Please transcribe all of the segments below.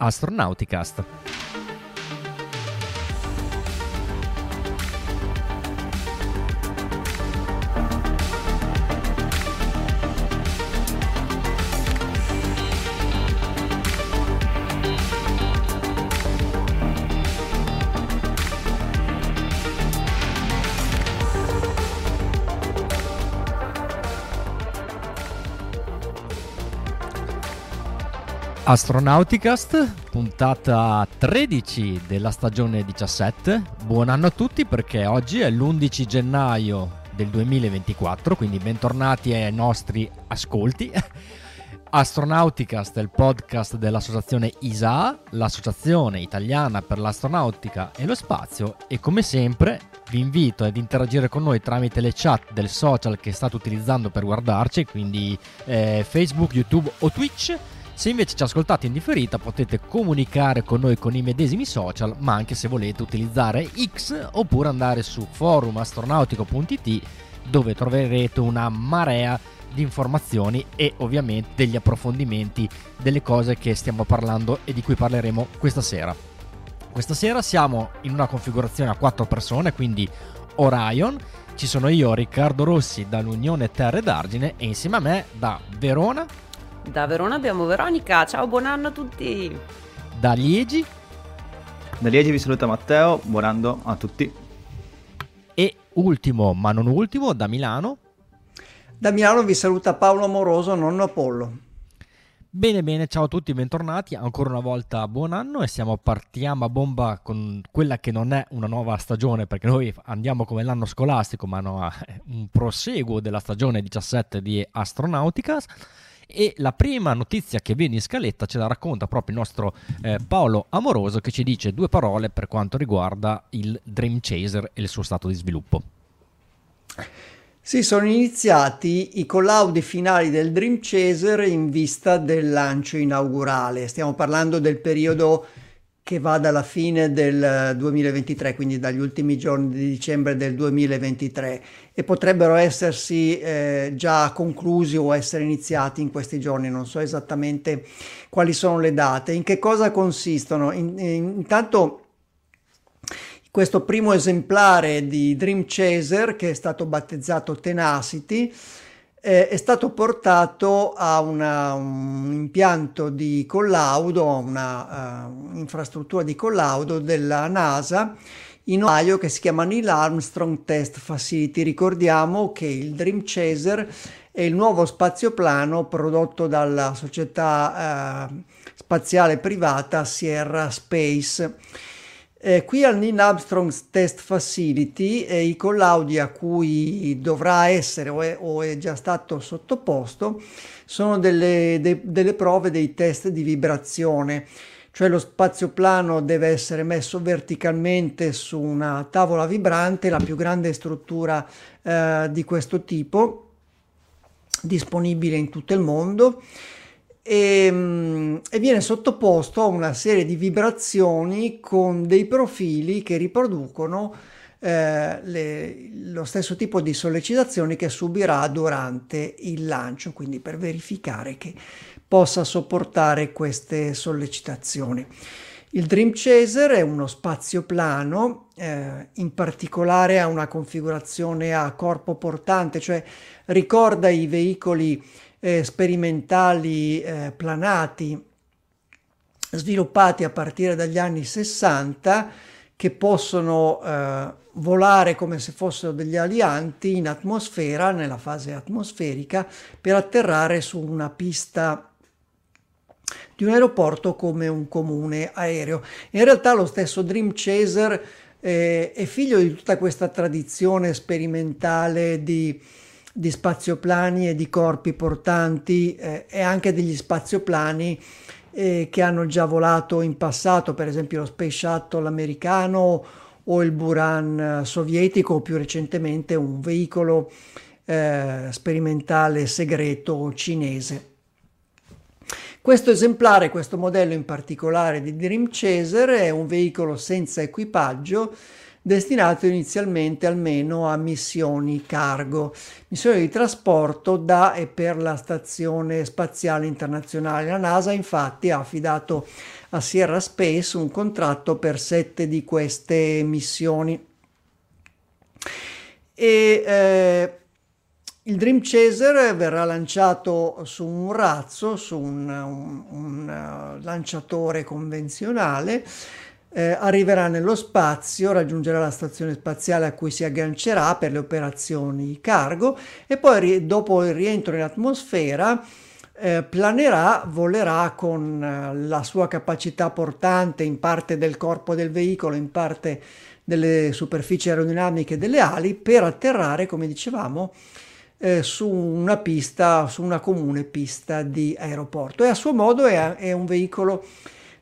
Astronauticast. Astronauticast, puntata 13 della stagione 17. Buon anno a tutti perché oggi è l'11 gennaio del 2024, quindi bentornati ai nostri ascolti. Astronauticast è il podcast dell'associazione ISA, l'associazione italiana per l'astronautica e lo spazio e come sempre vi invito ad interagire con noi tramite le chat del social che state utilizzando per guardarci, quindi eh, Facebook, YouTube o Twitch se invece ci ascoltate in differita potete comunicare con noi con i medesimi social, ma anche se volete utilizzare X oppure andare su forumastronautico.it dove troverete una marea di informazioni e ovviamente degli approfondimenti delle cose che stiamo parlando e di cui parleremo questa sera. Questa sera siamo in una configurazione a quattro persone, quindi Orion. Ci sono io, Riccardo Rossi, dall'Unione Terre d'Argine e insieme a me da Verona da Verona abbiamo Veronica, ciao, buon anno a tutti. Da Liegi. Da Liegi vi saluta Matteo, buon anno a tutti. E ultimo, ma non ultimo, da Milano. Da Milano vi saluta Paolo Amoroso, nonno Apollo. Bene, bene, ciao a tutti, bentornati. Ancora una volta buon anno e siamo partiamo a bomba con quella che non è una nuova stagione perché noi andiamo come l'anno scolastico, ma no, un proseguo della stagione 17 di Astronautica e la prima notizia che viene in scaletta ce la racconta proprio il nostro eh, Paolo Amoroso che ci dice due parole per quanto riguarda il Dream Chaser e il suo stato di sviluppo. Sì, sono iniziati i collaudi finali del Dream Chaser in vista del lancio inaugurale. Stiamo parlando del periodo che va dalla fine del 2023, quindi dagli ultimi giorni di dicembre del 2023 e potrebbero essersi eh, già conclusi o essere iniziati in questi giorni, non so esattamente quali sono le date, in che cosa consistono. In, in, intanto questo primo esemplare di Dream Chaser che è stato battezzato Tenacity eh, è stato portato a una, un impianto di collaudo, una uh, di collaudo della NASA in Ohio che si chiama Neil Armstrong Test Facility. Ricordiamo che il Dream Chaser è il nuovo spazioplano prodotto dalla società uh, spaziale privata Sierra Space eh, qui al Neil Armstrong Test Facility eh, i collaudi a cui dovrà essere o è, o è già stato sottoposto sono delle, de, delle, prove dei test di vibrazione, cioè lo spazioplano deve essere messo verticalmente su una tavola vibrante, la più grande struttura eh, di questo tipo disponibile in tutto il mondo e, ehm, e, viene sottoposto a una serie di vibrazioni con dei profili che riproducono eh, le, lo stesso tipo di sollecitazioni che subirà durante il lancio, quindi per verificare che possa sopportare queste sollecitazioni. Il Dream Chaser è uno spazio plano, eh, in particolare ha una configurazione a corpo portante, cioè ricorda i veicoli eh, sperimentali eh, planati sviluppati a partire dagli anni 60 che possono eh, volare come se fossero degli alianti in atmosfera, nella fase atmosferica, per atterrare su una pista di un aeroporto come un comune aereo. In realtà lo stesso Dream Chaser eh, è figlio di tutta questa tradizione sperimentale di di spazioplani e di corpi portanti eh, e anche degli spazioplani eh, che hanno già volato in passato, per esempio lo Space Shuttle americano o il Buran eh, sovietico o più recentemente un veicolo eh, sperimentale segreto cinese. Questo esemplare, questo modello in particolare di Dream Chaser è un veicolo senza equipaggio destinato inizialmente almeno a missioni cargo, missioni di trasporto da e per la Stazione Spaziale Internazionale. La NASA infatti ha affidato a Sierra Space un contratto per sette di queste missioni. E eh, il Dream Chaser verrà lanciato su un razzo, su un, un, un uh, lanciatore convenzionale, eh, arriverà nello spazio, raggiungerà la stazione spaziale a cui si aggancerà per le operazioni cargo e poi dopo il rientro in atmosfera eh, planerà, volerà con eh, la sua capacità portante in parte del corpo del veicolo, in parte delle superfici aerodinamiche delle ali per atterrare, come dicevamo, eh, su una pista, su una comune pista di aeroporto. E a suo modo è, è un veicolo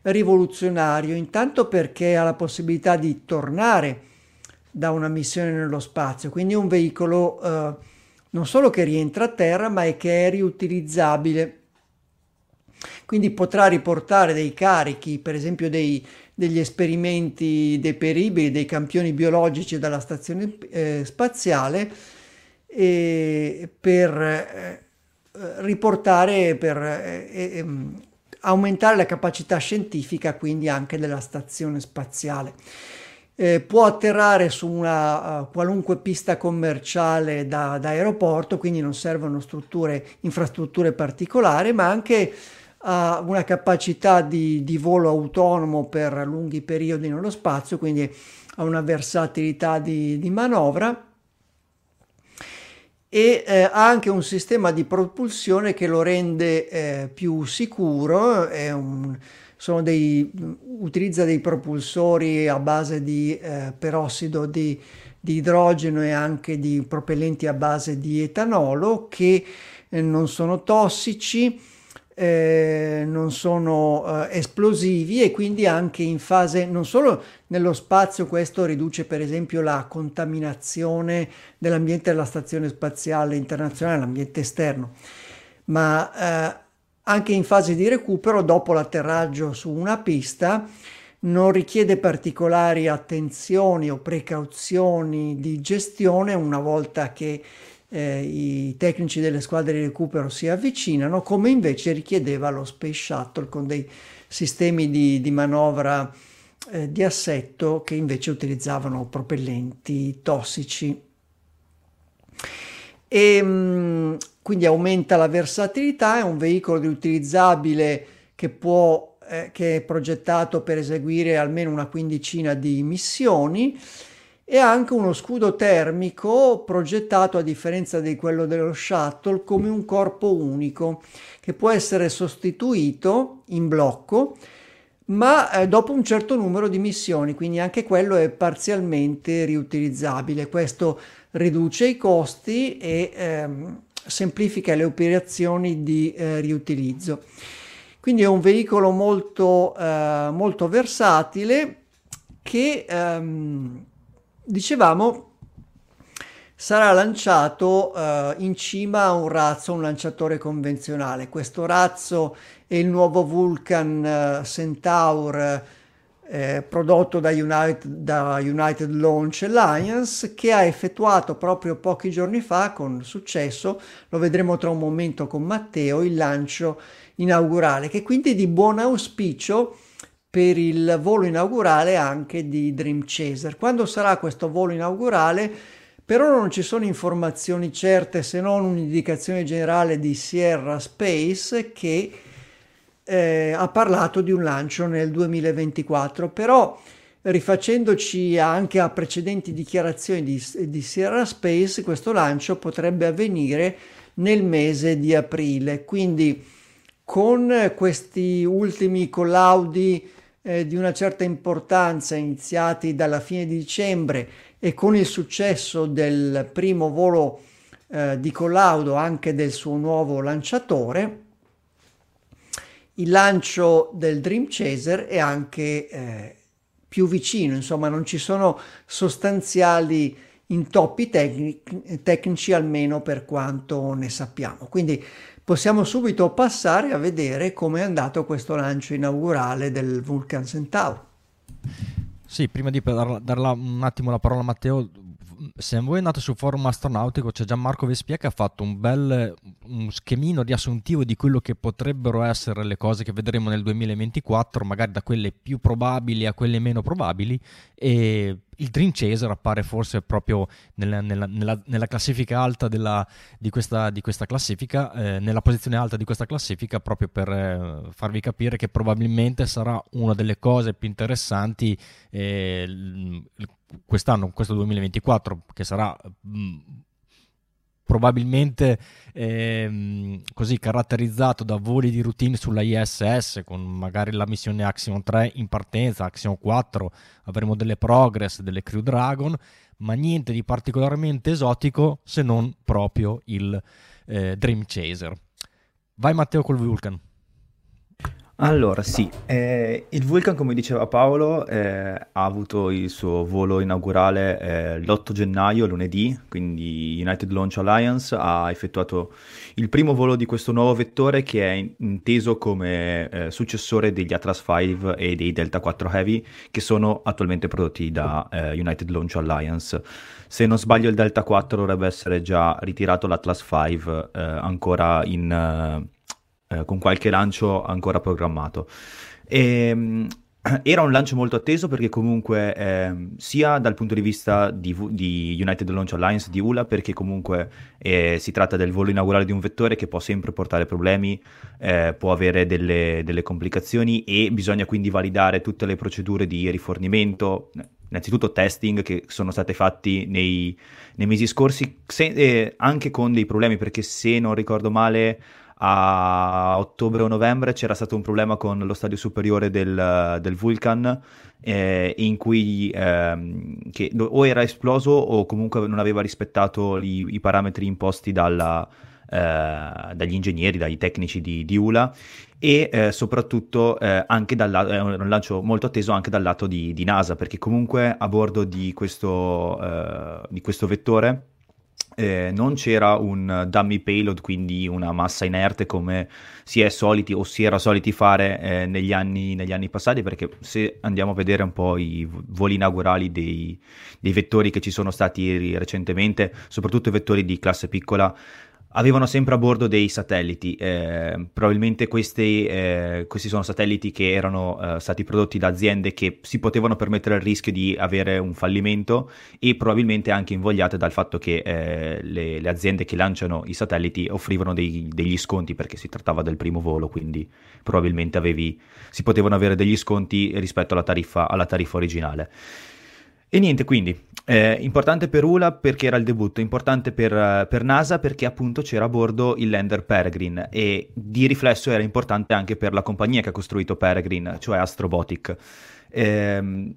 rivoluzionario, intanto perché ha la possibilità di tornare da una missione nello spazio, quindi un veicolo eh, non solo che rientra a terra, ma è che è riutilizzabile. Quindi potrà riportare dei carichi, per esempio dei, degli esperimenti deperibili, dei campioni biologici dalla stazione eh, spaziale, per eh, riportare, per eh, ehm, aumentare la capacità scientifica quindi anche della stazione spaziale. Eh, può atterrare su una uh, qualunque pista commerciale da, da, aeroporto, quindi non servono strutture, infrastrutture particolari, ma anche ha una capacità di, di, volo autonomo per lunghi periodi nello spazio, quindi ha una versatilità di, di manovra e eh, ha anche un sistema di propulsione che lo rende eh, più sicuro, un, dei, utilizza dei propulsori a base di eh, perossido di, di, idrogeno e anche di propellenti a base di etanolo che eh, non sono tossici eh, non sono eh, esplosivi e quindi anche in fase non solo nello spazio questo riduce per esempio la contaminazione dell'ambiente della stazione spaziale internazionale, l'ambiente esterno, ma eh, anche in fase di recupero dopo l'atterraggio su una pista non richiede particolari attenzioni o precauzioni di gestione una volta che eh, i tecnici delle squadre di recupero si avvicinano, come invece richiedeva lo Space Shuttle con dei sistemi di, di manovra eh, di assetto che invece utilizzavano propellenti tossici. E, mh, mm, quindi aumenta la versatilità, è un veicolo riutilizzabile che può eh, che è progettato per eseguire almeno una quindicina di missioni e anche uno scudo termico progettato a differenza di quello dello shuttle come un corpo unico che può essere sostituito in blocco ma eh, dopo un certo numero di missioni, quindi anche quello è parzialmente riutilizzabile. Questo riduce i costi e ehm, semplifica le operazioni di eh, riutilizzo. Quindi è un veicolo molto, eh, molto versatile che ehm, dicevamo, sarà lanciato eh, in cima a un razzo, un lanciatore convenzionale. Questo razzo è il nuovo Vulcan eh, Centaur eh, prodotto da United, da United Launch Alliance che ha effettuato proprio pochi giorni fa con successo, lo vedremo tra un momento con Matteo, il lancio inaugurale che quindi è di buon auspicio per il volo inaugurale anche di Dream Chaser. Quando sarà questo volo inaugurale? Per ora non ci sono informazioni certe se non un'indicazione generale di Sierra Space che eh, ha parlato di un lancio nel 2024, però rifacendoci anche a precedenti dichiarazioni di, di Sierra Space, questo lancio potrebbe avvenire nel mese di aprile. Quindi con questi ultimi collaudi eh, di una certa importanza iniziati dalla fine di dicembre e con il successo del primo volo eh, di collaudo anche del suo nuovo lanciatore, il lancio del Dream Chaser è anche eh, più vicino, insomma non ci sono sostanziali intoppi tecnici, almeno per quanto ne sappiamo. Quindi possiamo subito passare a vedere come è andato questo lancio inaugurale del Vulcan Centaur. Sì, prima di dar, darla un attimo la parola a Matteo, se voi andate sul forum astronautico c'è Gianmarco Vespia che ha fatto un bel un schemino riassuntivo di quello che potrebbero essere le cose che vedremo nel 2024, magari da quelle più probabili a quelle meno probabili e il Dream Chaser appare forse proprio nella, nella, nella, nella classifica alta della, di, questa, di, questa, classifica, eh, nella posizione alta di questa classifica, proprio per eh, farvi capire che probabilmente sarà una delle cose più interessanti eh, quest'anno, questo 2024, che sarà mh, mm, probabilmente ehm, così caratterizzato da voli di routine sulla ISS con magari la missione Axion 3 in partenza, Axion 4, avremo delle Progress, delle Crew Dragon, ma niente di particolarmente esotico se non proprio il eh, Dream Chaser. Vai Matteo col Vulcan. Allora, sì, eh, il Vulcan, come diceva Paolo, eh, ha avuto il suo volo inaugurale eh, l'8 gennaio, lunedì, quindi United Launch Alliance ha effettuato il primo volo di questo nuovo vettore che è inteso come eh, successore degli Atlas 5 e dei Delta 4 Heavy che sono attualmente prodotti da eh, United Launch Alliance. Se non sbaglio il Delta 4 dovrebbe essere già ritirato l'Atlas 5 eh, ancora in eh, con qualche lancio ancora programmato. E, ehm, era un lancio molto atteso perché comunque eh, sia dal punto di vista di, di, United Launch Alliance di ULA perché comunque eh, si tratta del volo inaugurale di un vettore che può sempre portare problemi, eh, può avere delle, delle, complicazioni e bisogna quindi validare tutte le procedure di rifornimento, innanzitutto testing che sono state fatti nei, nei mesi scorsi se, eh, anche con dei problemi perché se non ricordo male a ottobre o novembre c'era stato un problema con lo stadio superiore del, del Vulcan eh, in cui eh, o era esploso o comunque non aveva rispettato i, i parametri imposti dalla, eh, dagli ingegneri, dai tecnici di, di ULA e eh, soprattutto eh, anche dal lato, è un lancio molto atteso anche dal lato di, di NASA perché comunque a bordo di questo, eh, di questo vettore eh, non c'era un dummy payload, quindi una massa inerte come si è soliti o si era soliti fare eh, negli, anni, negli, anni, passati, perché se andiamo a vedere un po' i voli inaugurali dei, dei vettori che ci sono stati recentemente, soprattutto i vettori di classe piccola, avevano sempre a bordo dei satelliti. Eh, probabilmente questi, eh, questi, sono satelliti che erano eh, stati prodotti da aziende che si potevano permettere il rischio di avere un fallimento e probabilmente anche invogliate dal fatto che eh, le, le, aziende che lanciano i satelliti offrivano dei, degli sconti perché si trattava del primo volo, quindi probabilmente avevi, si potevano avere degli sconti rispetto alla tariffa, alla tariffa originale. E niente, quindi, eh, importante per ULA perché era il debutto, importante per, per, NASA perché appunto c'era a bordo il lander Peregrine e di riflesso era importante anche per la compagnia che ha costruito Peregrine, cioè Astrobotic. Eh,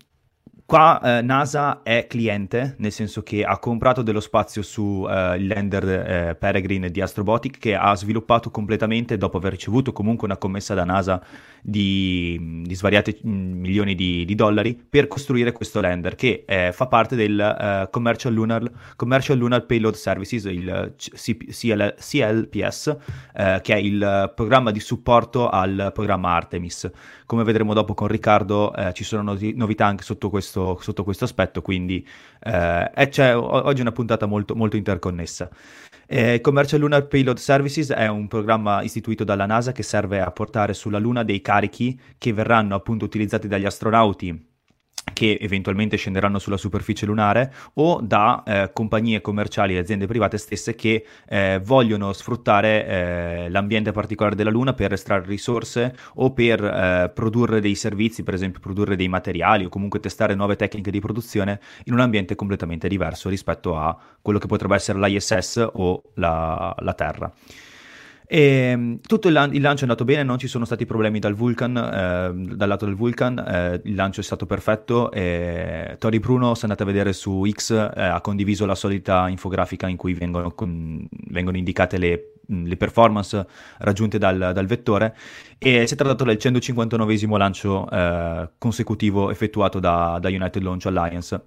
Qua eh, NASA è cliente, nel senso che ha comprato dello spazio sul eh, lander eh, Peregrine di Astrobotic che ha sviluppato completamente dopo aver ricevuto comunque una commessa da NASA di, di svariati mm, milioni di, di, dollari per costruire questo lander che eh, fa parte del eh, Commercial Lunar, Commercial, Lunar, Payload Services, il CL, CLPS, eh, che è il programma di supporto al programma Artemis. Come vedremo dopo con Riccardo ci sono novità anche sotto questo sotto questo aspetto, quindi eh, c'è oggi è una puntata molto, molto interconnessa. Eh, Commercial Lunar Payload Services è un programma istituito dalla NASA che serve a portare sulla Luna dei carichi che verranno appunto utilizzati dagli astronauti che eventualmente scenderanno sulla superficie lunare o da eh, compagnie commerciali e aziende private stesse che eh, vogliono sfruttare eh, l'ambiente particolare della Luna per estrarre risorse o per eh, produrre dei servizi, per esempio produrre dei materiali o comunque testare nuove tecniche di produzione in un ambiente completamente diverso rispetto a quello che potrebbe essere l'ISS o la, la Terra. E, ehm, tutto il, lan- il, lancio è andato bene, non ci sono stati problemi dal Vulcan, eh, dal lato del Vulcan, eh, il lancio è stato perfetto. E Tori Bruno, se andate a vedere su X, eh, ha condiviso la solita infografica in cui vengono, con, vengono indicate le, le, performance raggiunte dal, dal, vettore. E si è trattato del 159 lancio eh, consecutivo effettuato da, da United Launch Alliance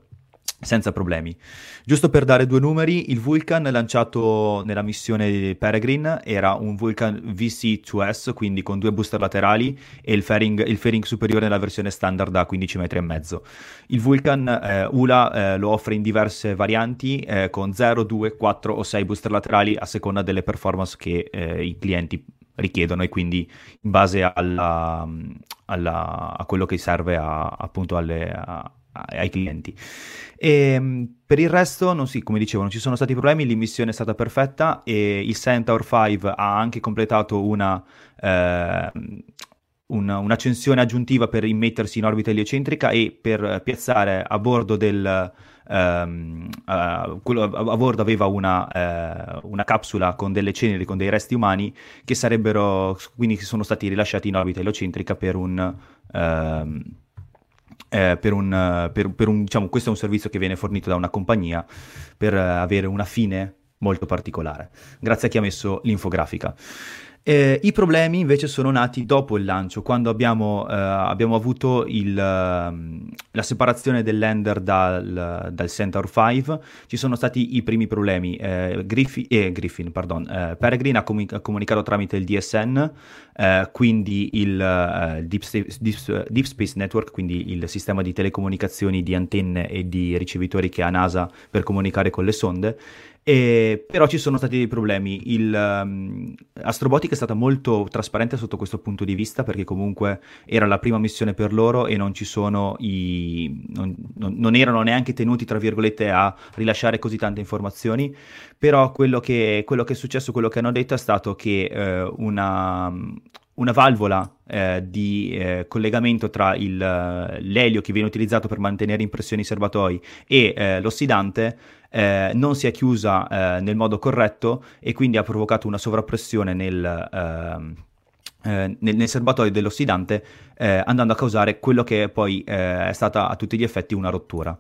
senza problemi. Giusto per dare due numeri, il Vulcan lanciato nella missione Peregrine era un Vulcan VC2S, quindi con due booster laterali e il fairing, il fairing superiore nella versione standard a 15 metri e mezzo. Il Vulcan eh, ULA eh, lo offre in diverse varianti eh, con 0, 2, 4 o 6 booster laterali a seconda delle performance che eh, i clienti richiedono e quindi in base alla, alla, a quello che serve a, appunto alle, a, ai clienti. E, ehm, per il resto, non sì, come dicevo, non ci sono stati problemi, l'immissione è stata perfetta e il Centaur 5 ha anche completato una, eh, una, un'accensione aggiuntiva per immettersi in orbita eliocentrica e per piazzare a bordo del... Uh, quello a, bordo aveva una, uh, una, capsula con delle ceneri, con dei resti umani che sarebbero quindi sono stati rilasciati in orbita eliocentrica per un uh, eh, per un, per, per un, diciamo, questo è un servizio che viene fornito da una compagnia per avere una fine molto particolare, grazie a chi ha messo l'infografica. Eh, I problemi invece sono nati dopo il lancio, quando abbiamo, eh, abbiamo avuto il, uh, la separazione dell'ender dal, dal, Centaur 5, ci sono stati i primi problemi. Eh, Griffin, eh, Griffin pardon, eh, Peregrine ha, ha, comunicato tramite il DSN, eh, quindi il Deep, Sta- Deep, Deep, Space Network, quindi il sistema di telecomunicazioni di antenne e di ricevitori che ha NASA per comunicare con le sonde, e, però ci sono stati dei problemi. Il, um, Astrobotic è stata molto trasparente sotto questo punto di vista perché comunque era la prima missione per loro e non ci sono i... non, non, erano neanche tenuti, tra virgolette, a rilasciare così tante informazioni. Però quello che, quello che è successo, quello che hanno detto è stato che eh, una, una valvola eh, di eh, collegamento tra il, l'elio che viene utilizzato per mantenere in pressione i serbatoi e eh, l'ossidante eh, non si è chiusa eh, nel modo corretto e quindi ha provocato una sovrappressione nel, ehm, eh, nel, nel, serbatoio dell'ossidante eh, andando a causare quello che poi eh, è stata a tutti gli effetti una rottura.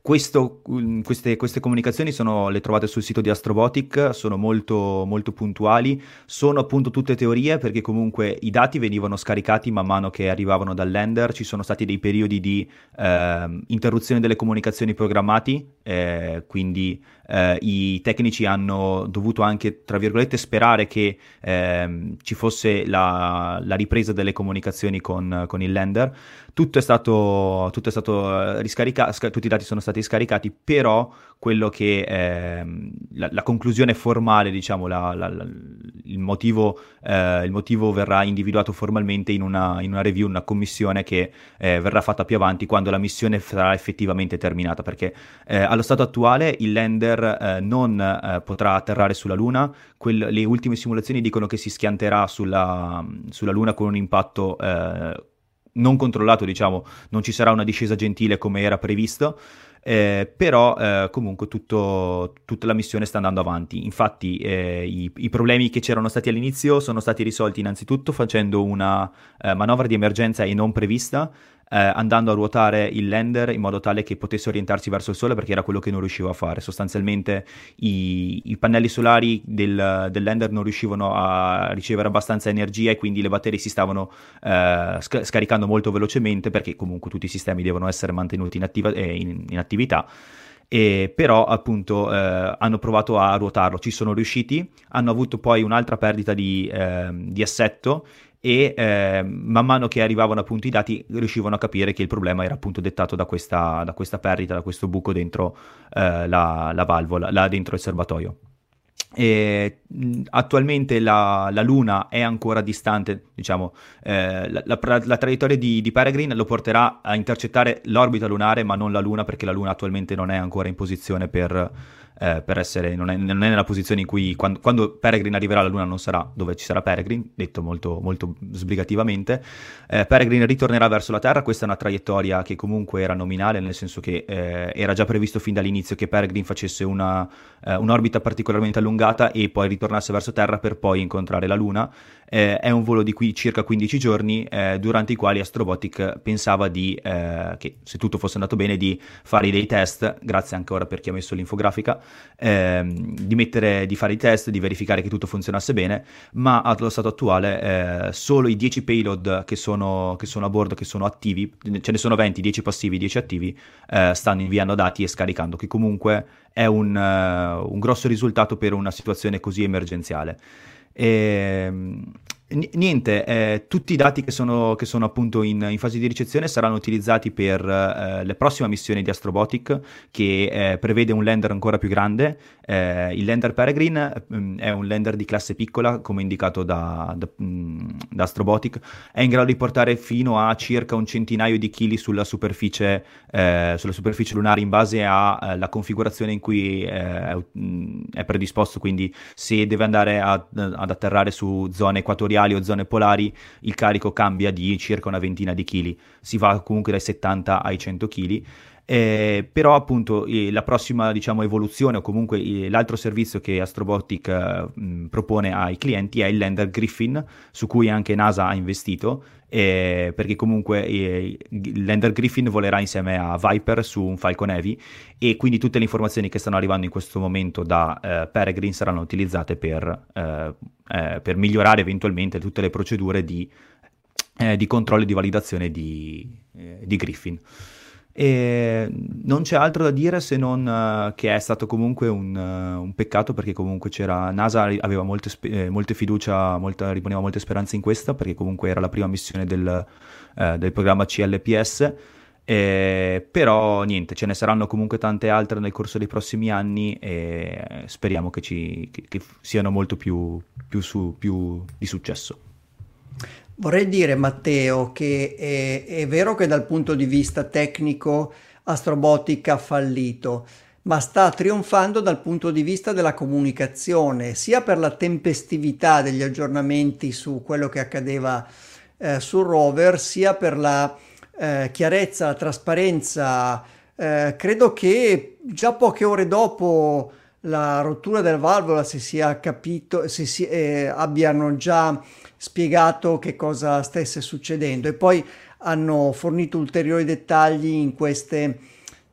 Questo, mm, queste, queste, comunicazioni sono, le trovate sul sito di Astrobotic, sono molto, molto puntuali, sono appunto tutte teorie perché comunque i dati venivano scaricati man mano che arrivavano dall'ender, ci sono stati dei periodi di eh, interruzione delle comunicazioni programmati, eh, quindi eh, i tecnici hanno dovuto anche, tra virgolette, sperare che ehm, ci fosse la, la, ripresa delle comunicazioni con, con il lender. Tutto è stato, tutto è stato eh, riscaricato, tutti i dati sono stati scaricati, però quello che ehm, la, la, conclusione formale, diciamo, la, la, il, motivo, eh, il, motivo, verrà individuato formalmente in una, in una review, una commissione che eh, verrà fatta più avanti quando la missione sarà effettivamente terminata, perché eh, allo stato attuale il lender eh, non eh, potrà atterrare sulla Luna, Quell- le ultime simulazioni dicono che si schianterà sulla, sulla Luna con un impatto eh, non controllato, diciamo, non ci sarà una discesa gentile come era previsto. Eh, però eh, comunque tutto, tutta la missione sta andando avanti. Infatti eh, i, i, problemi che c'erano stati all'inizio sono stati risolti innanzitutto facendo una eh, manovra di emergenza e non prevista, eh, andando a ruotare il lander in modo tale che potesse orientarsi verso il sole perché era quello che non riusciva a fare. Sostanzialmente i, i pannelli solari del, del, lander non riuscivano a ricevere abbastanza energia e quindi le batterie si stavano eh, sc- scaricando molto velocemente perché comunque tutti i sistemi devono essere mantenuti in, attiva- in, in attività. E però appunto eh, hanno provato a ruotarlo, ci sono riusciti, hanno avuto poi un'altra perdita di, eh, di assetto e eh, man mano che arrivavano appunto i dati riuscivano a capire che il problema era appunto dettato da questa, da questa perdita, da questo buco dentro eh, la, la, valvola, là dentro il serbatoio. E, attualmente la, la, Luna è ancora distante, diciamo, eh, la, la, la, traiettoria di, di, Peregrine lo porterà a intercettare l'orbita lunare, ma non la Luna, perché la Luna attualmente non è ancora in posizione per, eh, per essere, non è, non è, nella posizione in cui quando, quando, Peregrine arriverà la Luna non sarà dove ci sarà Peregrine, detto molto, molto sbrigativamente. Eh, Peregrine ritornerà verso la Terra, questa è una traiettoria che comunque era nominale, nel senso che eh, era già previsto fin dall'inizio che Peregrine facesse una, eh, un'orbita particolarmente allungata e poi ritornasse verso Terra per poi incontrare la Luna. Eh, è un volo di qui circa 15 giorni, eh, durante i quali Astrobotic pensava di, che se tutto fosse andato bene, di fare dei test, grazie anche ora per chi ha messo l'infografica, ehm, di, mettere, di fare i test, di verificare che tutto funzionasse bene, ma allo stato attuale eh, solo i 10 payload che sono, che sono, a bordo, che sono attivi, ce ne sono 20, 10 passivi, 10 attivi, eh, stanno inviando dati e scaricando, che comunque è un, uh, un grosso risultato per una situazione così emergenziale. E, Niente, eh, tutti i dati che sono, che sono appunto in, in, fase di ricezione saranno utilizzati per eh, le prossime missioni di Astrobotic che eh, prevede un lander ancora più grande. Eh, il lander Peregrine mh, mm, è un lander di classe piccola come indicato da, da, mh, mm, da, Astrobotic, è in grado di portare fino a circa un centinaio di chili sulla superficie, eh, sulla superficie lunare in base alla eh, configurazione in cui è, mm, è, predisposto, quindi se deve andare a, ad atterrare su zone equatoriali equatoriali o zone polari il carico cambia di circa una ventina di chili, si va comunque dai 70 ai 100 kg. Eh, però appunto eh, la prossima diciamo, evoluzione o comunque eh, l'altro servizio che Astrobotic eh, mh, propone ai clienti è il lander Griffin su cui anche NASA ha investito eh, perché comunque eh, l'Ender Griffin volerà insieme a Viper su un Falcon Heavy e quindi tutte le informazioni che stanno arrivando in questo momento da eh, Peregrine saranno utilizzate per, eh, eh, per, migliorare eventualmente tutte le procedure di, di controllo e di validazione di, di Griffin. E non c'è altro da dire se non uh, che è stato comunque un, uh, un, peccato perché comunque c'era NASA aveva molte, eh, molte fiducia, molta, riponeva molte speranze in questa perché comunque era la prima missione del, uh, del programma CLPS. Eh, però niente, ce ne saranno comunque tante altre nel corso dei prossimi anni e speriamo che, ci, che, che siano molto più, più, su, più di successo. Vorrei dire, Matteo, che è, è, vero che dal punto di vista tecnico Astrobotic ha fallito, ma sta trionfando dal punto di vista della comunicazione, sia per la tempestività degli aggiornamenti su quello che accadeva eh, sul rover, sia per la eh, chiarezza, la trasparenza. Eh, credo che già poche ore dopo la rottura della valvola si sia capito, si, si, eh, abbiano già spiegato che cosa stesse succedendo e poi hanno fornito ulteriori dettagli in queste,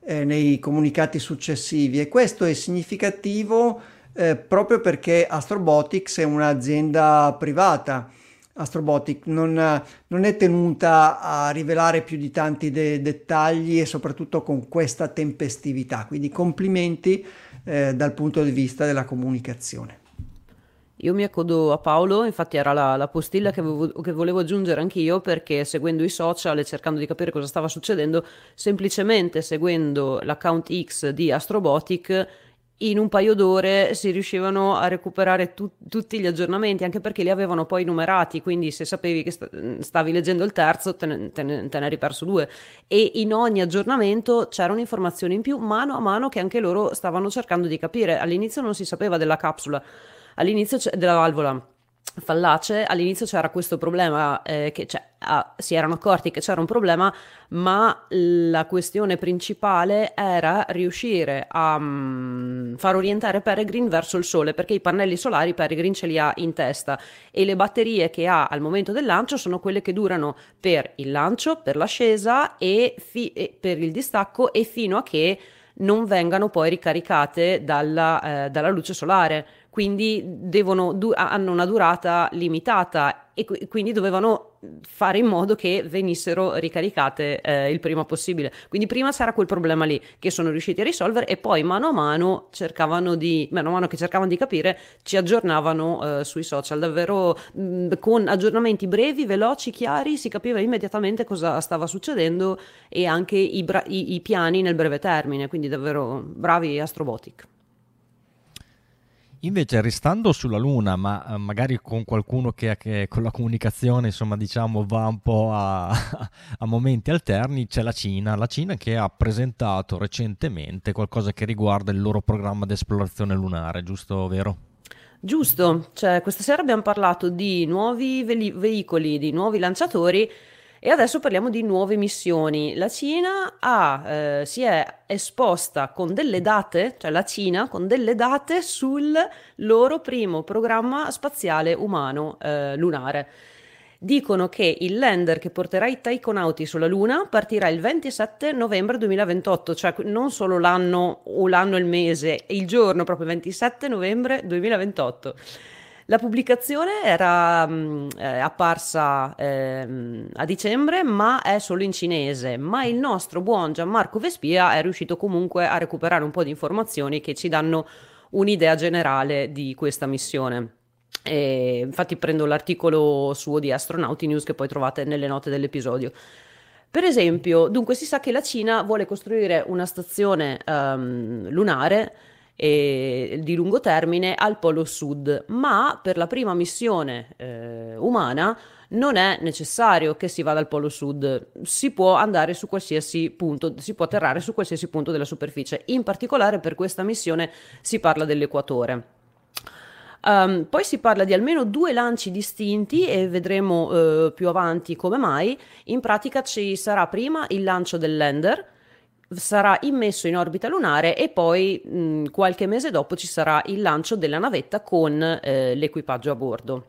eh, nei comunicati successivi e questo è significativo eh, proprio perché Astrobotics è un'azienda privata. Astrobotic non, non, è tenuta a rivelare più di tanti de- dettagli e soprattutto con questa tempestività. Quindi complimenti eh, dal punto di vista della comunicazione. Io mi accodo a Paolo, infatti era la, la postilla che, avevo, che, volevo aggiungere anch'io perché seguendo i social e cercando di capire cosa stava succedendo, semplicemente seguendo l'account X di Astrobotic, in un paio d'ore si riuscivano a recuperare tu- tutti gli aggiornamenti, anche perché li avevano poi numerati, quindi se sapevi che sta- stavi leggendo il terzo te ne, te, ne, te ne eri perso due. E in ogni aggiornamento c'erano informazioni in più mano a mano che anche loro stavano cercando di capire. All'inizio non si sapeva della capsula all'inizio della valvola fallace, all'inizio c'era questo problema eh, che ah, si erano accorti che c'era un problema, ma la questione principale era riuscire a um, far orientare Peregrine verso il sole, perché i pannelli solari Peregrine ce li ha in testa. E le batterie che ha al momento del lancio sono quelle che durano per il lancio, per l'ascesa e, fi- e per il distacco e fino a che non vengano poi ricaricate dalla, eh, dalla luce solare quindi devono, du- hanno una durata limitata e qu- quindi dovevano fare in modo che venissero ricaricate eh, il prima possibile. Quindi prima c'era quel problema lì che sono riusciti a risolvere e poi mano a mano cercavano di, mano a mano che cercavano di capire, ci aggiornavano eh, sui social. Davvero mh, mm, con aggiornamenti brevi, veloci, chiari, si capiva immediatamente cosa stava succedendo e anche i, bra- i, i piani nel breve termine. Quindi davvero bravi Astrobotic. Invece, restando sulla Luna, ma eh, magari con qualcuno che, che, con la comunicazione, insomma, diciamo, va un po' a, a, momenti alterni, c'è la Cina. La Cina che ha presentato recentemente qualcosa che riguarda il loro programma di esplorazione lunare, giusto, vero? Giusto, cioè, questa sera abbiamo parlato di nuovi ve- veicoli, di nuovi lanciatori e adesso parliamo di nuove missioni. La Cina ha, eh, si è esposta con delle date, cioè la Cina con delle date sul loro primo programma spaziale umano eh, lunare. dicono che il lander che porterà i taikonauti sulla Luna partirà il 27 novembre 2028, cioè non solo l'anno o l'anno e il mese, il giorno proprio 27 novembre 2028. La pubblicazione era mh, eh, apparsa eh, a dicembre, ma è solo in cinese. Ma il nostro buon Gianmarco Vespia è riuscito comunque a recuperare un po' di informazioni che ci danno un'idea generale di questa missione. E infatti prendo l'articolo suo di Astronauti News che poi trovate nelle note dell'episodio. Per esempio, dunque si sa che la Cina vuole costruire una stazione um, lunare e, di lungo termine al polo sud, ma per la prima missione eh, umana non è necessario che si vada al polo sud, si può andare su qualsiasi punto, si può atterrare su qualsiasi punto della superficie. In particolare per questa missione si parla dell'equatore. Um, poi si parla di almeno due lanci distinti e vedremo uh, più avanti come mai. In pratica ci sarà prima il lancio del lander, sarà immesso in orbita lunare e poi mh, qualche mese dopo ci sarà il lancio della navetta con eh, l'equipaggio a bordo.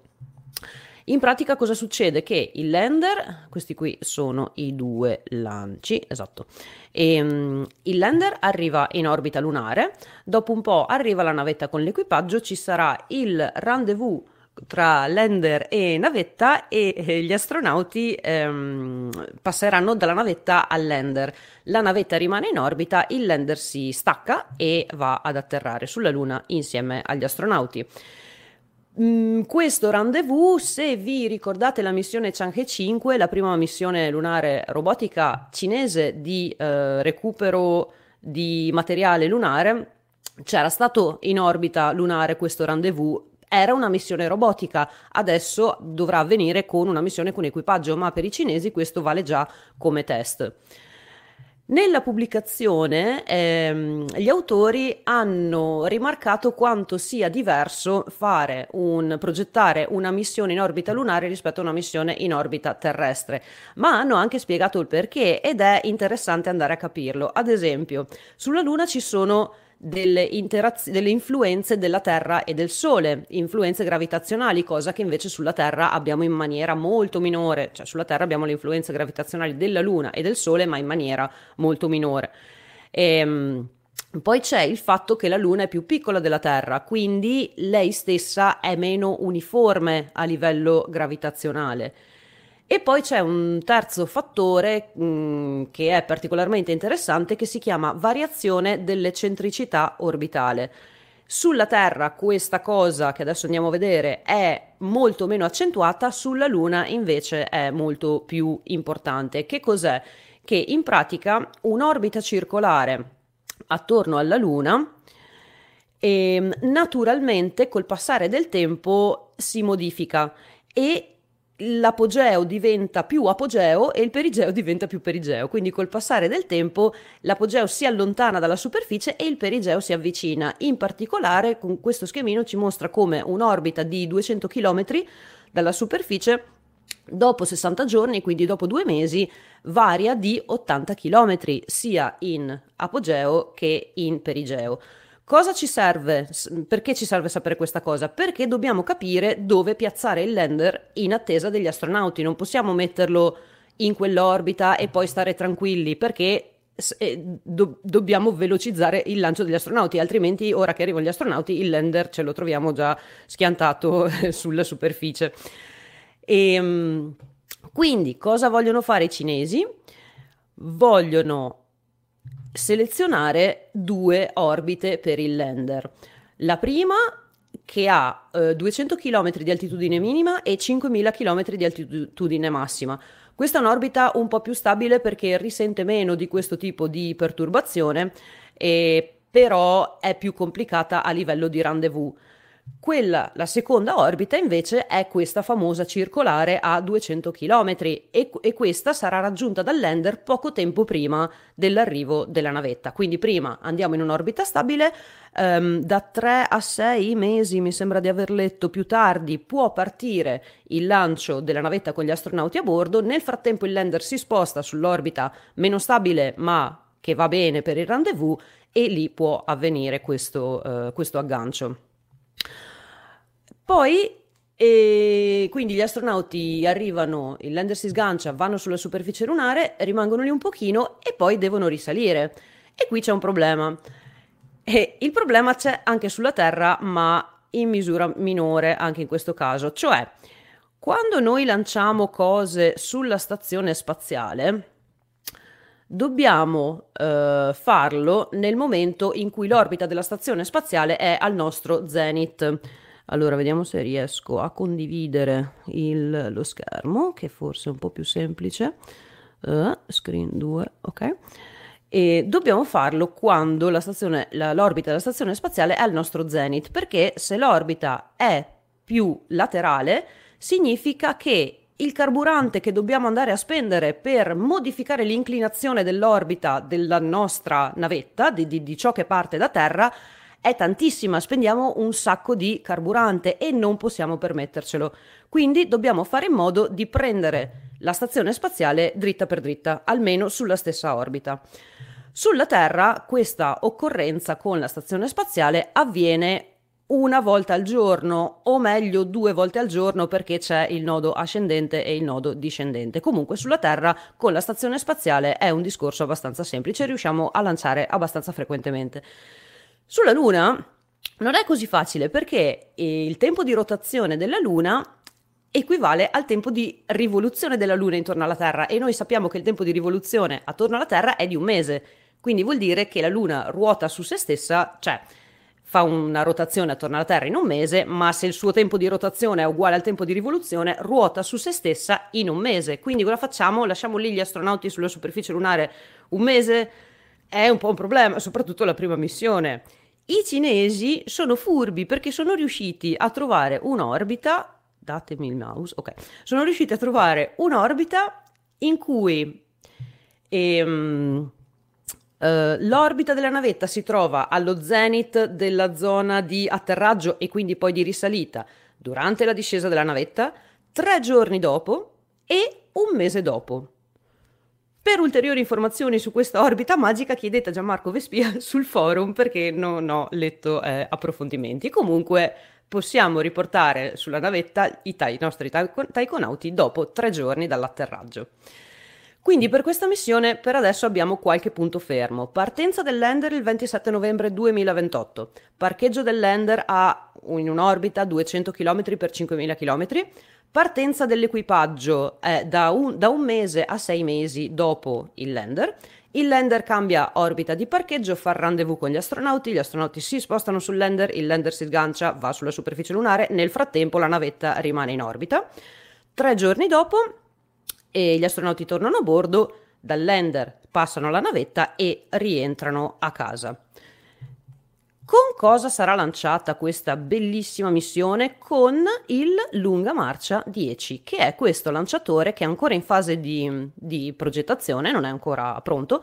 In pratica cosa succede? Che il lander, questi qui sono i due lanci, esatto, e, um, il lander arriva in orbita lunare, dopo un po' arriva la navetta con l'equipaggio, ci sarà il rendezvous tra lander e navetta e eh, gli astronauti ehm, passeranno dalla navetta al lander. La navetta rimane in orbita, il lander si stacca e va ad atterrare sulla Luna insieme agli astronauti. Mm, questo rendezvous, se vi ricordate la missione Chang'e 5, la prima missione lunare robotica cinese di eh, recupero di materiale lunare, c'era stato in orbita lunare questo rendezvous era una missione robotica, adesso dovrà avvenire con una missione con equipaggio, ma per i cinesi questo vale già come test. Nella pubblicazione ehm, gli autori hanno rimarcato quanto sia diverso un, progettare una missione in orbita lunare rispetto a una missione in orbita terrestre, ma hanno anche spiegato il perché ed è interessante andare a capirlo. Ad esempio, sulla Luna ci sono delle, interaz- delle influenze della Terra e del Sole, influenze gravitazionali, cosa che invece sulla Terra abbiamo in maniera molto minore, cioè sulla Terra abbiamo le influenze gravitazionali della Luna e del Sole, ma in maniera molto minore. Ehm, poi c'è il fatto che la Luna è più piccola della Terra, quindi lei stessa è meno uniforme a livello gravitazionale. E poi c'è un terzo fattore mh, mm, che è particolarmente interessante che si chiama variazione dell'eccentricità orbitale. Sulla Terra questa cosa che adesso andiamo a vedere è molto meno accentuata, sulla Luna invece è molto più importante. Che cos'è? Che in pratica un'orbita circolare attorno alla Luna e, ehm, naturalmente col passare del tempo si modifica e l'apogeo diventa più apogeo e il perigeo diventa più perigeo. Quindi col passare del tempo l'apogeo si allontana dalla superficie e il perigeo si avvicina. In particolare con questo schemino ci mostra come un'orbita di 200 km dalla superficie dopo 60 giorni, quindi dopo due mesi, varia di 80 km sia in apogeo che in perigeo. Cosa ci serve? Perché ci serve sapere questa cosa? Perché dobbiamo capire dove piazzare il lander in attesa degli astronauti. Non possiamo metterlo in quell'orbita e poi stare tranquilli perché eh, do- dobbiamo velocizzare il lancio degli astronauti, altrimenti ora che arrivano gli astronauti il lander ce lo troviamo già schiantato sulla superficie. E, ehm, quindi cosa vogliono fare i cinesi? Vogliono selezionare due orbite per il lander. La prima che ha eh, 200 km di altitudine minima e 5000 km di altitudine massima. Questa è un'orbita un po' più stabile perché risente meno di questo tipo di perturbazione, e però è più complicata a livello di rendezvous. Quella, la seconda orbita invece è questa famosa circolare a 200 km e, e, questa sarà raggiunta dal lander poco tempo prima dell'arrivo della navetta. Quindi prima andiamo in un'orbita stabile, um, da 3 a 6 mesi mi sembra di aver letto più tardi può partire il lancio della navetta con gli astronauti a bordo, nel frattempo il lander si sposta sull'orbita meno stabile ma che va bene per il rendezvous e lì può avvenire questo, uh, questo aggancio. Poi E quindi gli astronauti arrivano, il lander si sgancia, vanno sulla superficie lunare, rimangono lì un pochino e poi devono risalire. E qui c'è un problema. E il problema c'è anche sulla Terra, ma in misura minore anche in questo caso. Cioè, quando noi lanciamo cose sulla stazione spaziale, dobbiamo eh, farlo nel momento in cui l'orbita della stazione spaziale è al nostro zenith. Allora, vediamo se riesco a condividere il, lo schermo, che forse è un po' più semplice. Uh, screen 2, ok. E dobbiamo farlo quando l'orbita della stazione spaziale è al nostro zenith, perché se l'orbita è più laterale, significa che il carburante che dobbiamo andare a spendere per modificare l'inclinazione dell'orbita della nostra navetta, di, di, di ciò che parte da terra, è tantissima, spendiamo un sacco di carburante e non possiamo permettercelo. Quindi dobbiamo fare in modo di prendere la stazione spaziale dritta per dritta, almeno sulla stessa orbita. Sulla Terra questa occorrenza con la stazione spaziale avviene una volta al giorno, o meglio due volte al giorno perché c'è il nodo ascendente e il nodo discendente. Comunque sulla Terra con la stazione spaziale è un discorso abbastanza semplice, riusciamo a lanciare abbastanza frequentemente. Sulla Luna non è così facile perché il tempo di rotazione della Luna equivale al tempo di rivoluzione della Luna intorno alla Terra e noi sappiamo che il tempo di rivoluzione attorno alla Terra è di un mese, quindi vuol dire che la Luna ruota su se stessa, cioè fa una rotazione attorno alla Terra in un mese, ma se il suo tempo di rotazione è uguale al tempo di rivoluzione, ruota su se stessa in un mese. Quindi cosa facciamo? Lasciamo lì gli astronauti sulla superficie lunare un mese? è un po' un problema, soprattutto la prima missione. I cinesi sono furbi perché sono riusciti a trovare un'orbita, datemi il mouse, ok, sono riusciti a trovare un'orbita in cui ehm, Uh, l'orbita della navetta si trova allo zenith della zona di atterraggio e quindi poi di risalita durante la discesa della navetta, tre giorni dopo e un mese dopo. Per ulteriori informazioni su questa orbita magica chiedete a Gianmarco Vespia sul forum perché non ho letto eh, approfondimenti. Comunque possiamo riportare sulla navetta i, ta- i nostri ta- taikonauti dopo tre giorni dall'atterraggio. Quindi per questa missione per adesso abbiamo qualche punto fermo. Partenza del lander il 27 novembre 2028. Parcheggio del lander a, in un'orbita 200 km per 5000 km Partenza dell'equipaggio è da un, da un mese a sei mesi dopo il lander. Il lander cambia orbita di parcheggio, fa rendezvous con gli astronauti, gli astronauti si spostano sul lander, il lander si sgancia, va sulla superficie lunare, nel frattempo la navetta rimane in orbita. Tre giorni dopo gli astronauti tornano a bordo, dal lander passano alla navetta e rientrano a casa. Con cosa sarà lanciata questa bellissima missione? Con il Lunga Marcia 10, che è questo lanciatore che è ancora in fase di, di progettazione, non è ancora pronto,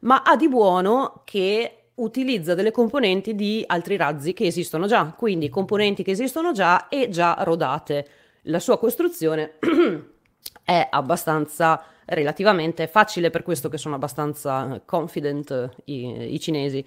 ma ha di buono che utilizza delle componenti di altri razzi che esistono già, quindi componenti che esistono già e già rodate. La sua costruzione è abbastanza relativamente facile per questo che sono abbastanza confident i, i cinesi.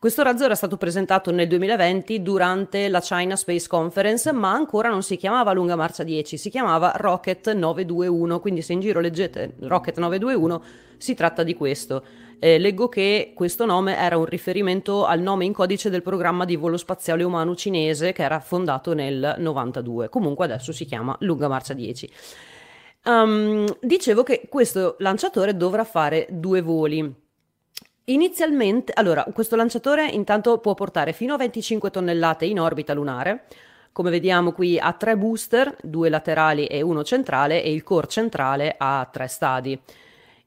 Questo razzo era stato presentato nel 2020 durante la China Space Conference, ma ancora non si chiamava Lunga Marcia 10, si chiamava Rocket 921, quindi se in giro leggete Rocket 921 si tratta di questo. Eh, leggo che questo nome era un riferimento al nome in codice del programma di volo spaziale umano cinese che era fondato nel 92. Comunque adesso si chiama Lunga Marcia 10. Um, dicevo che questo lanciatore dovrà fare due voli. Inizialmente, allora, questo lanciatore intanto può portare fino a 25 tonnellate in orbita lunare. Come vediamo qui ha tre booster, due laterali e uno centrale e il core centrale ha tre stadi.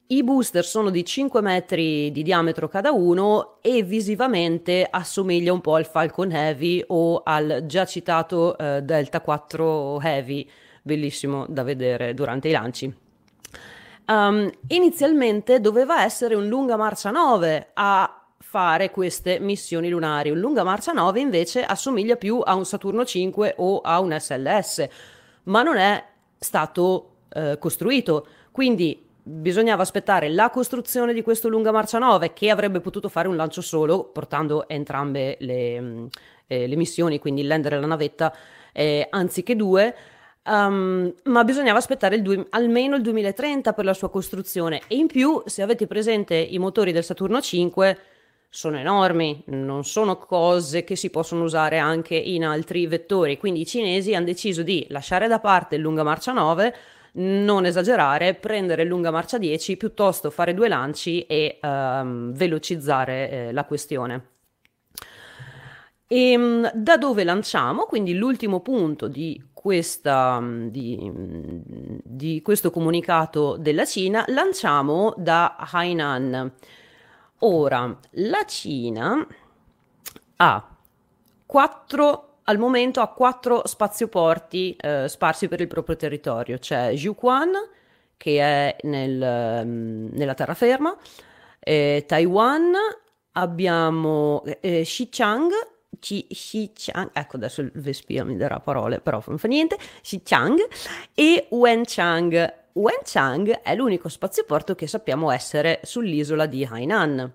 I booster sono di 5 metri di diametro cada uno e visivamente assomiglia un po' al Falcon Heavy o al già citato eh, Delta 4 Heavy, bellissimo da vedere durante i lanci. Um, inizialmente doveva essere un lunga marcia 9 a fare queste missioni lunari. Un lunga marcia 9 invece assomiglia più a un Saturno 5 o a un SLS, ma non è stato eh, costruito. Quindi bisognava aspettare la costruzione di questo lunga marcia 9 che avrebbe potuto fare un lancio solo portando entrambe le, eh, le missioni, quindi il lander e la navetta, eh, anziché due. Um, ma bisognava aspettare il du- almeno il 2030 per la sua costruzione e in più se avete presente i motori del Saturno 5 sono enormi, non sono cose che si possono usare anche in altri vettori, quindi i cinesi hanno deciso di lasciare da parte il lunga marcia 9 non esagerare, prendere il lunga marcia 10, piuttosto fare due lanci e um, velocizzare eh, la questione. E um, da dove lanciamo? Quindi l'ultimo punto di, questa, di, di questo comunicato della Cina, lanciamo da Hainan. Ora, la Cina ha quattro al momento ha quattro spazioporti eh, sparsi per il proprio territorio. C'è Jiuquan, che è nel, um, nella terraferma, eh, Taiwan, abbiamo eh, Xichang, Xichang, ecco adesso il Vespia mi darà parole, però non fa niente, Xichang e Wenchang. Wenchang è l'unico spazioporto che sappiamo essere sull'isola di Hainan.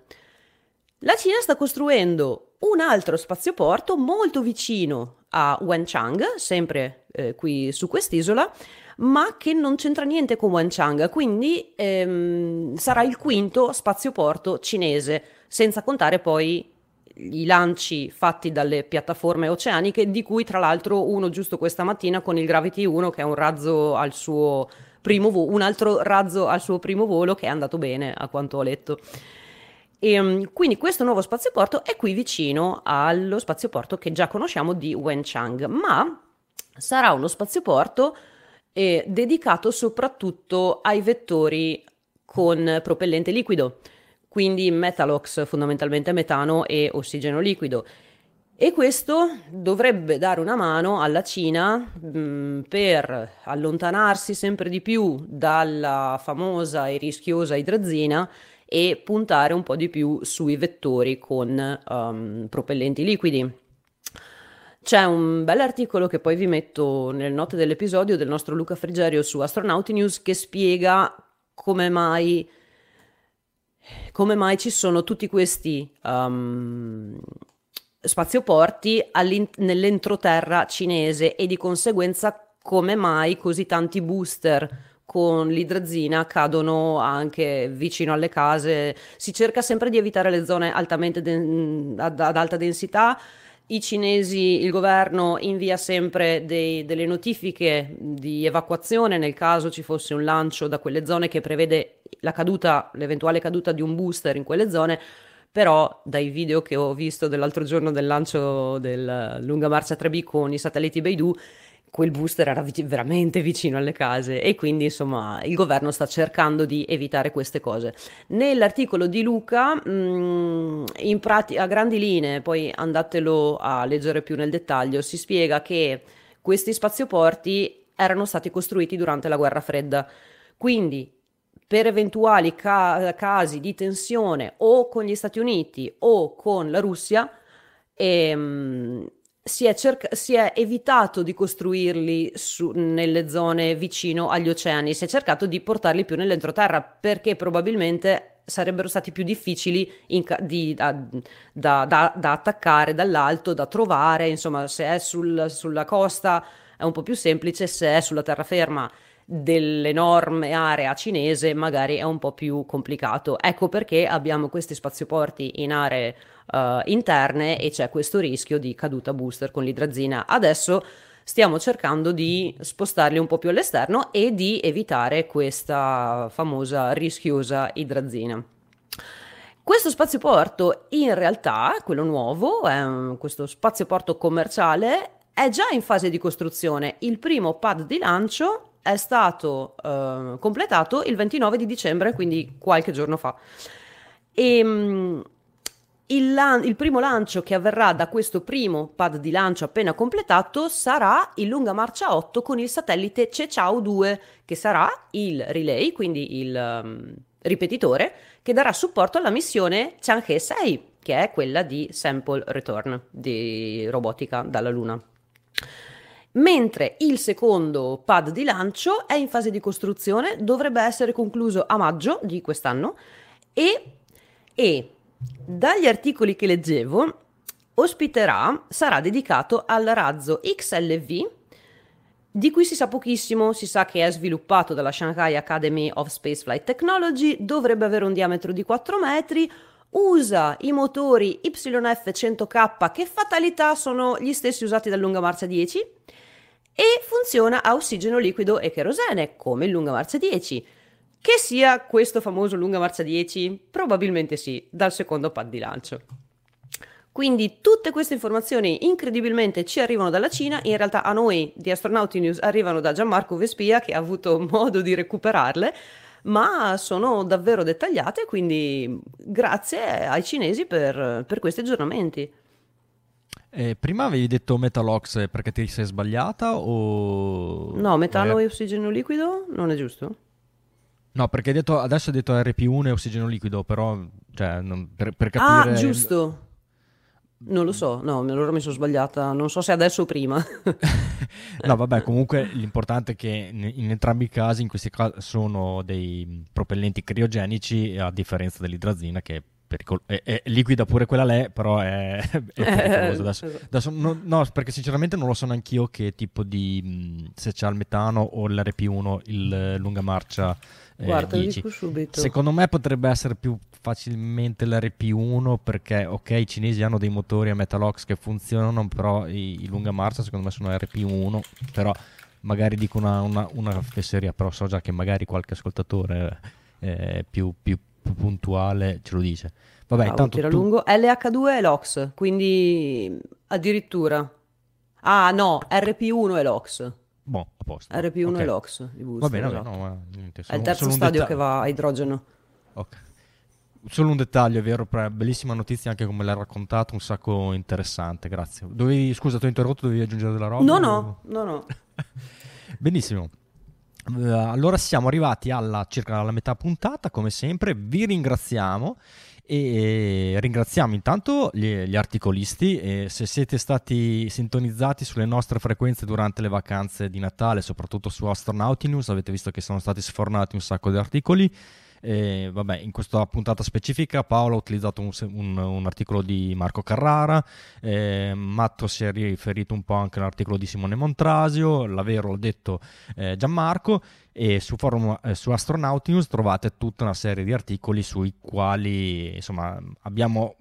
La Cina sta costruendo un altro spazioporto molto vicino a Wenchang, sempre eh, qui su quest'isola, ma che non c'entra niente con Wenchang, quindi ehm, sarà il quinto spazioporto cinese, senza contare poi i lanci fatti dalle piattaforme oceaniche, di cui tra l'altro uno giusto questa mattina con il Gravity 1, che è un razzo al suo primo volo, un altro razzo al suo primo volo che è andato bene, a quanto ho letto. E, ehm, quindi questo nuovo spazioporto è qui vicino allo spazioporto che già conosciamo di Wenchang, ma sarà uno spazioporto eh, dedicato soprattutto ai vettori con propellente liquido, quindi Metalox fondamentalmente metano e ossigeno liquido. E questo dovrebbe dare una mano alla Cina mh, mm, per allontanarsi sempre di più dalla famosa e rischiosa idrazina e puntare un po' di più sui vettori con um, propellenti liquidi. C'è un bell'articolo che poi vi metto nelle note dell'episodio del nostro Luca Frigerio su Astronauti News che spiega come mai, come mai ci sono tutti questi um, spazioporti nell'entroterra cinese e di conseguenza come mai così tanti booster con l'idrazina cadono anche vicino alle case. Si cerca sempre di evitare le zone altamente den- ad, ad alta densità. I cinesi, il governo invia sempre dei, delle notifiche di evacuazione nel caso ci fosse un lancio da quelle zone che prevede la caduta, l'eventuale caduta di un booster in quelle zone. Però dai video che ho visto dell'altro giorno del lancio del lunga marcia 3B con i satelliti Beidou, quel booster era vic- veramente vicino alle case e quindi insomma il governo sta cercando di evitare queste cose. Nell'articolo di Luca, mh, mm, prati- a grandi linee, poi andatelo a leggere più nel dettaglio, si spiega che questi spazioporti erano stati costruiti durante la guerra fredda, quindi per eventuali ca- casi di tensione o con gli Stati Uniti o con la Russia, ehm, si è, cerca- si è, evitato di costruirli su- nelle zone vicino agli oceani, si è cercato di portarli più nell'entroterra perché probabilmente sarebbero stati più difficili ca- di, da, da, da, da, attaccare dall'alto, da trovare, insomma se è sul, sulla costa è un po' più semplice, se è sulla terraferma dell'enorme area cinese magari è un po' più complicato. Ecco perché abbiamo questi spazioporti in aree uh, interne e c'è questo rischio di caduta booster con l'idrazina. Adesso stiamo cercando di spostarli un po' più all'esterno e di evitare questa famosa rischiosa idrazina. Questo spazioporto in realtà, quello nuovo, è un, questo spazioporto commerciale, è già in fase di costruzione. Il primo pad di lancio è stato uh, completato il 29 di dicembre, quindi qualche giorno fa. E, um, il, lan- il, primo lancio che avverrà da questo primo pad di lancio appena completato sarà il lunga marcia 8 con il satellite Ceciao 2, che sarà il relay, quindi il um, ripetitore, che darà supporto alla missione Chang'e 6, che è quella di sample return di robotica dalla Luna. Mentre il secondo pad di lancio è in fase di costruzione, dovrebbe essere concluso a maggio di quest'anno e, e dagli articoli che leggevo ospiterà, sarà dedicato al razzo XLV di cui si sa pochissimo, si sa che è sviluppato dalla Shanghai Academy of Spaceflight Technology, dovrebbe avere un diametro di 4 metri, usa i motori YF100K che fatalità sono gli stessi usati dal Lunga Marcia 10 e funziona a ossigeno liquido e kerosene come il Lunga Marcia 10. Che sia questo famoso Lunga Marcia 10? Probabilmente sì, dal secondo pad di lancio. Quindi tutte queste informazioni incredibilmente ci arrivano dalla Cina, in realtà a noi di Astronauti News arrivano da Gianmarco Vespia che ha avuto modo di recuperarle, ma sono davvero dettagliate, quindi grazie ai cinesi per, per questi aggiornamenti. Eh, prima avevi detto Metalox perché ti sei sbagliata o... No, metano eh... e ossigeno liquido non è giusto? No, perché hai detto, adesso hai detto RP1 e ossigeno liquido, però cioè, non, per, per, capire... Ah, giusto. Non lo so, no, allora mi sono sbagliata, non so se adesso o prima. no, vabbè, comunque l'importante è che in, entrambi i casi, in questi casi, sono dei propellenti criogenici, a differenza dell'idrazina che pericol- è, è liquida pure quella lei, però è, è pericolosa. Adesso, esatto. adesso no, no, perché sinceramente non lo so neanch'io che tipo di, se c'è il metano o l'RP1, il lunga marcia eh, Guarda, 10. dico subito. Secondo me potrebbe essere più facilmente l'RP1 perché ok i cinesi hanno dei motori a Metalox che funzionano però i, i lunga marcia secondo me sono RP1 però magari dico una, una, una fesseria però so già che magari qualche ascoltatore eh, più, più, puntuale ce lo dice vabbè Bravo, intanto tira tu... lungo LH2 e LOX quindi addirittura ah no RP1 e LOX Boh, a posto. RP1 okay. e LOX Va bene, esatto. no, ma niente, solo, È il terzo stadio detta- che va a idrogeno. Ok. Solo un dettaglio, è vero, bellissima notizia anche come l'hai raccontato, un sacco interessante, grazie. Dovevi, scusa, ti ho interrotto, dovevi aggiungere della roba? No, no, no, no. Benissimo. Uh, allora siamo arrivati alla circa alla metà puntata, come sempre, vi ringraziamo e ringraziamo intanto gli, gli articolisti e se siete stati sintonizzati sulle nostre frequenze durante le vacanze di Natale, soprattutto su Astronauti News, avete visto che sono stati sfornati un sacco di articoli. E, vabbè, in questa puntata specifica Paolo ha utilizzato un, un, un articolo di Marco Carrara, eh, Matto si è riferito un po' anche all'articolo di Simone Montrasio, l'avero l'ho detto eh, Gianmarco e su, forum, eh, su Astronaut News trovate tutta una serie di articoli sui quali insomma abbiamo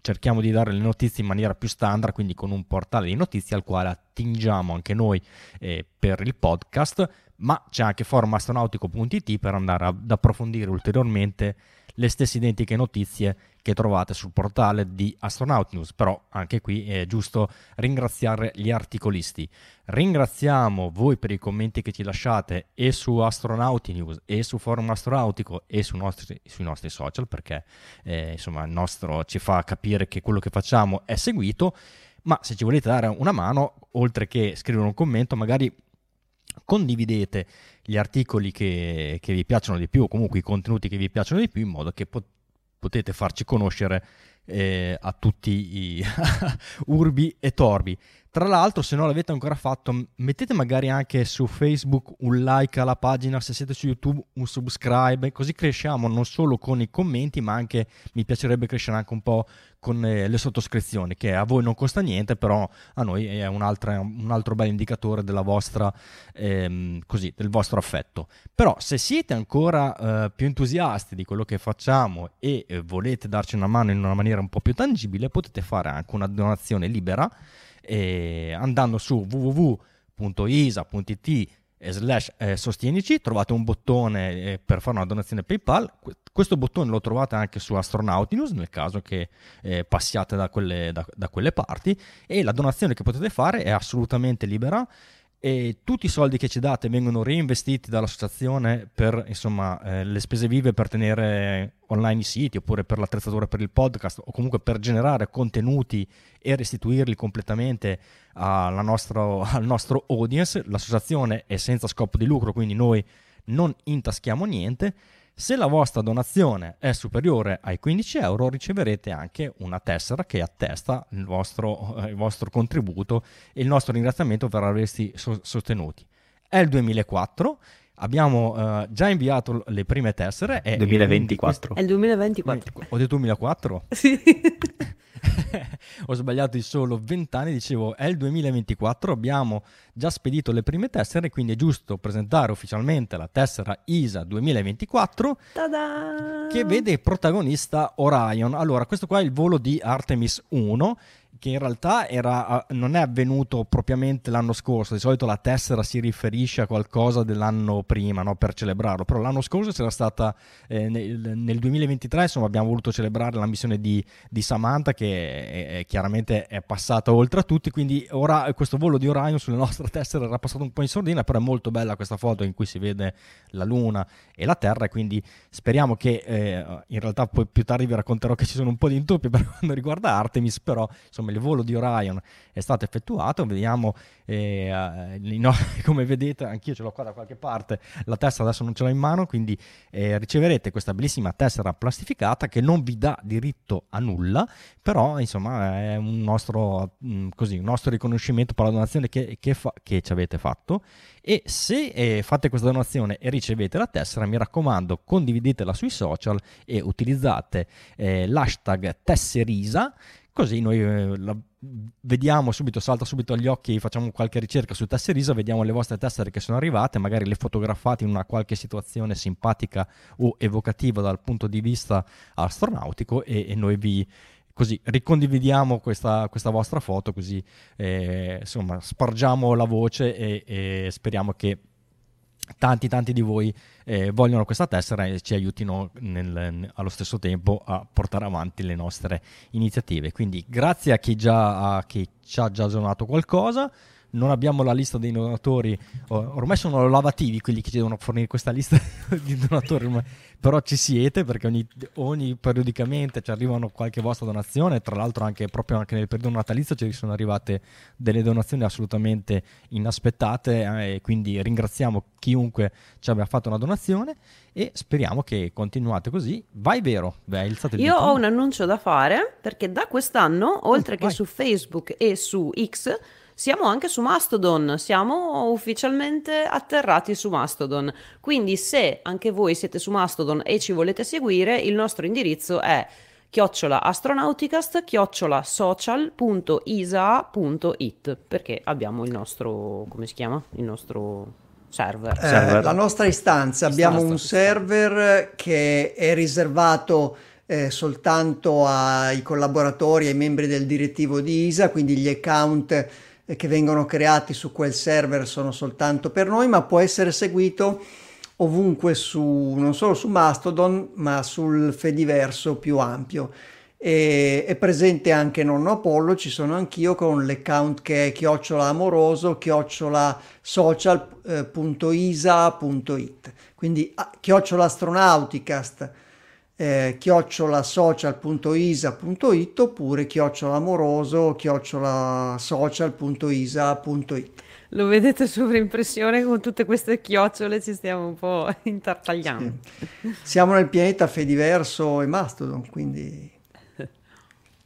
cerchiamo di dare le notizie in maniera più standard, quindi con un portale di notizie al quale attingiamo anche noi eh, per il podcast, ma c'è anche forumastronautico.it per andare ad approfondire ulteriormente le stesse identiche notizie che trovate sul portale di Astronaut News, però anche qui è giusto ringraziare gli articolisti. Ringraziamo voi per i commenti che ci lasciate e su Astronauti News e su Forum Astronautico e su nostri, sui nostri social perché eh, insomma il nostro ci fa capire che quello che facciamo è seguito, ma se ci volete dare una mano, oltre che scrivere un commento, magari condividete gli articoli che, che, vi piacciono di più o comunque i contenuti che vi piacciono di più in modo che pot- potete farci conoscere eh, a tutti i urbi e torbi. Tra l'altro, se non l'avete ancora fatto, mettete magari anche su Facebook un like alla pagina, se siete su YouTube un subscribe, così cresciamo non solo con i commenti, ma anche mi piacerebbe crescere anche un po' con eh, le sottoscrizioni, che a voi non costa niente, però a noi è un, un altro bel indicatore vostra, ehm, così, del vostro affetto. Però se siete ancora eh, più entusiasti di quello che facciamo e eh, volete darci una mano in una maniera un po' più tangibile, potete fare anche una donazione libera e andando su www.isa.it slash eh, sostienici trovate un bottone eh, per fare una donazione PayPal. Questo bottone lo trovate anche su Astronautinus nel caso che eh, passiate da quelle, da, da quelle parti. E la donazione che potete fare è assolutamente libera e tutti i soldi che ci date vengono reinvestiti dall'associazione per insomma, eh, le spese vive per tenere online i siti oppure per l'attrezzatura per il podcast o comunque per generare contenuti e restituirli completamente nostro, al nostro audience. L'associazione è senza scopo di lucro, quindi noi non intaschiamo niente. Se la vostra donazione è superiore ai 15 euro riceverete anche una tessera che attesta il vostro, eh, il vostro contributo e il nostro ringraziamento per aversi so- sostenuti. È il 2004, abbiamo uh, già inviato le prime tessere. È 2024. È il 2024. Ho detto 2004? Sì. ho sbagliato di solo 20 anni, dicevo è il 2024, abbiamo già spedito le prime tessere, quindi è giusto presentare ufficialmente la tessera ISA 2024 Ta-da! che vede protagonista Orion. Allora, questo qua è il volo di Artemis 1 che in realtà era, non è avvenuto propriamente l'anno scorso, di solito la tessera si riferisce a qualcosa dell'anno prima no? per celebrarlo, però l'anno scorso c'era stata, eh, nel, nel, 2023 insomma abbiamo voluto celebrare la missione di, di Samantha che è, è, chiaramente è passata oltre a tutti, quindi ora questo volo di Orion sulle nostre tessere era passato un po' in sordina, però è molto bella questa foto in cui si vede la Luna e la Terra. E quindi speriamo che eh, in realtà poi più tardi vi racconterò che ci sono un po' di intoppi per quanto riguarda Artemis, però insomma insomma il volo di Orion è stato effettuato, vediamo eh, eh no, come vedete anch'io ce l'ho qua da qualche parte, la tessera adesso non ce l'ho in mano, quindi eh, riceverete questa bellissima tessera plastificata che non vi dà diritto a nulla, però insomma è un nostro, mh, mm, così, un nostro riconoscimento per la donazione che, che, fa, che ci avete fatto. E se eh, fate questa donazione e ricevete la tessera mi raccomando condividetela sui social e utilizzate eh, l'hashtag tesserisa Così noi eh, la vediamo subito, salta subito agli occhi, facciamo qualche ricerca su Tesserisa, vediamo le vostre tessere che sono arrivate, magari le fotografate in una qualche situazione simpatica o evocativa dal punto di vista astronautico e, e noi vi così ricondividiamo questa, questa vostra foto, così eh, insomma spargiamo la voce e, e speriamo che tanti tanti di voi eh, vogliono questa tessera e ci aiutino nel, allo stesso tempo a portare avanti le nostre iniziative. Quindi grazie a chi, già, a chi ci ha già donato qualcosa non abbiamo la lista dei donatori, ormai sono lavativi quelli che ci devono fornire questa lista di donatori, ormai. però ci siete perché ogni, ogni, periodicamente ci arrivano qualche vostra donazione, tra l'altro anche proprio anche nel periodo natalizio ci sono arrivate delle donazioni assolutamente inaspettate eh, e quindi ringraziamo chiunque ci abbia fatto una donazione e speriamo che continuate così. Vai vero, Beh, il Io ho un annuncio da fare perché da quest'anno, oltre oh, che vai. su Facebook e su X, siamo anche su Mastodon, siamo ufficialmente atterrati su Mastodon. Quindi se anche voi siete su Mastodon e ci volete seguire, il nostro indirizzo è chiocciola astronauticast chiocciola social.isa.it perché abbiamo il nostro come si chiama? il nostro server, eh, server. la nostra istanza abbiamo un server che è riservato eh, soltanto ai collaboratori ai membri del direttivo di ISA quindi gli account che vengono creati su quel server sono soltanto per noi, ma può essere seguito ovunque su, non solo su Mastodon, ma sul Fediverso più ampio. E, è presente anche Nonno Apollo, ci sono anch'io con l'account che è chiocciola amoroso, chiocciola social.isa.it. Quindi chiocciola astronauticast eh, chiocciolasocial.isa.it oppure chiocciolamoroso chiocciolasocial.isa.it lo vedete sovraimpressione con tutte queste chiocciole ci stiamo un po' intartagliando sì. siamo nel pianeta Fediverso e Mastodon quindi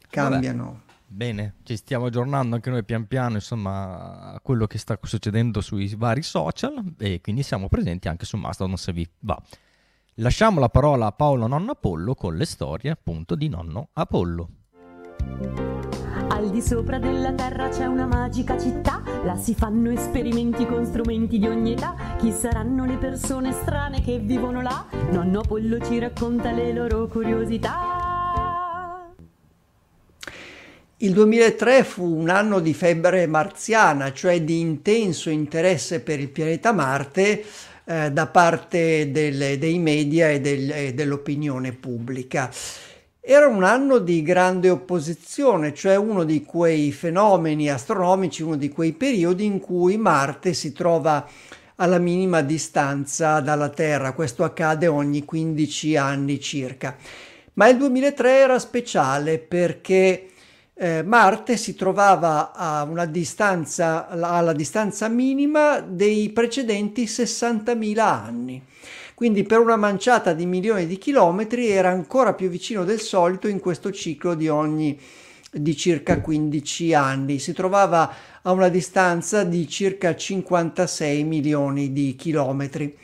cambiano Vabbè. Bene, ci stiamo aggiornando anche noi pian piano insomma a quello che sta succedendo sui vari social e quindi siamo presenti anche su Mastodon se vi va. Lasciamo la parola a Paolo Nonno Apollo con le storie appunto di Nonno Apollo. Al di sopra della terra c'è una magica città, là si fanno esperimenti con strumenti di ogni età. Chi saranno le persone strane che vivono là? Nonno Apollo ci racconta le loro curiosità. Il 2003 fu un anno di febbre marziana, cioè di intenso interesse per il pianeta Marte eh, da parte delle, dei media e, del, e dell'opinione pubblica. Era un anno di grande opposizione, cioè uno di quei fenomeni astronomici, uno di quei periodi in cui Marte si trova alla minima distanza dalla Terra. Questo accade ogni 15 anni circa. Ma il 2003 era speciale perché eh, Marte si trovava a una distanza, alla distanza minima dei precedenti 60.000 anni. quindi per una manciata di milioni di chilometri era ancora più vicino del solito in questo ciclo di ogni di circa 15 anni. Si trovava a una distanza di circa 56 milioni di chilometri.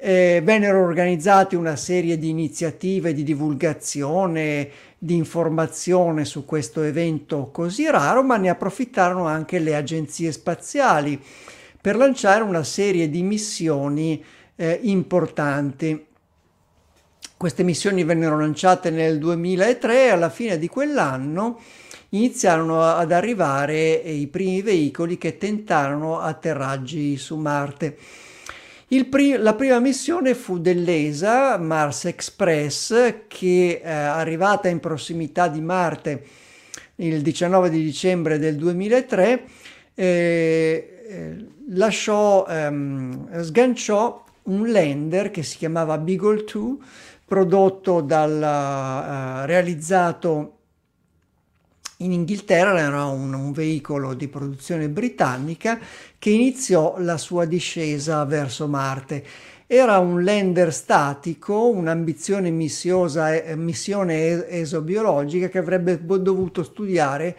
Eh, vennero organizzate una serie di iniziative di divulgazione, di informazione su questo evento così raro, ma ne approfittarono anche le agenzie spaziali per lanciare una serie di missioni eh, importanti. Queste missioni vennero lanciate nel 2003 e alla fine di quell'anno iniziarono ad arrivare i primi veicoli che tentarono atterraggi su Marte. Pri- la prima missione fu dell'ESA, Mars Express, che eh, arrivata in prossimità di Marte il 19 di dicembre del 2003, eh, eh, lasciò, ehm, sganciò un lander che si chiamava Beagle 2, prodotto dal, uh, realizzato in Inghilterra, era un, un, veicolo di produzione britannica che iniziò la sua discesa verso Marte. Era un lander statico, un'ambizione eh, missione esobiologica che avrebbe dovuto studiare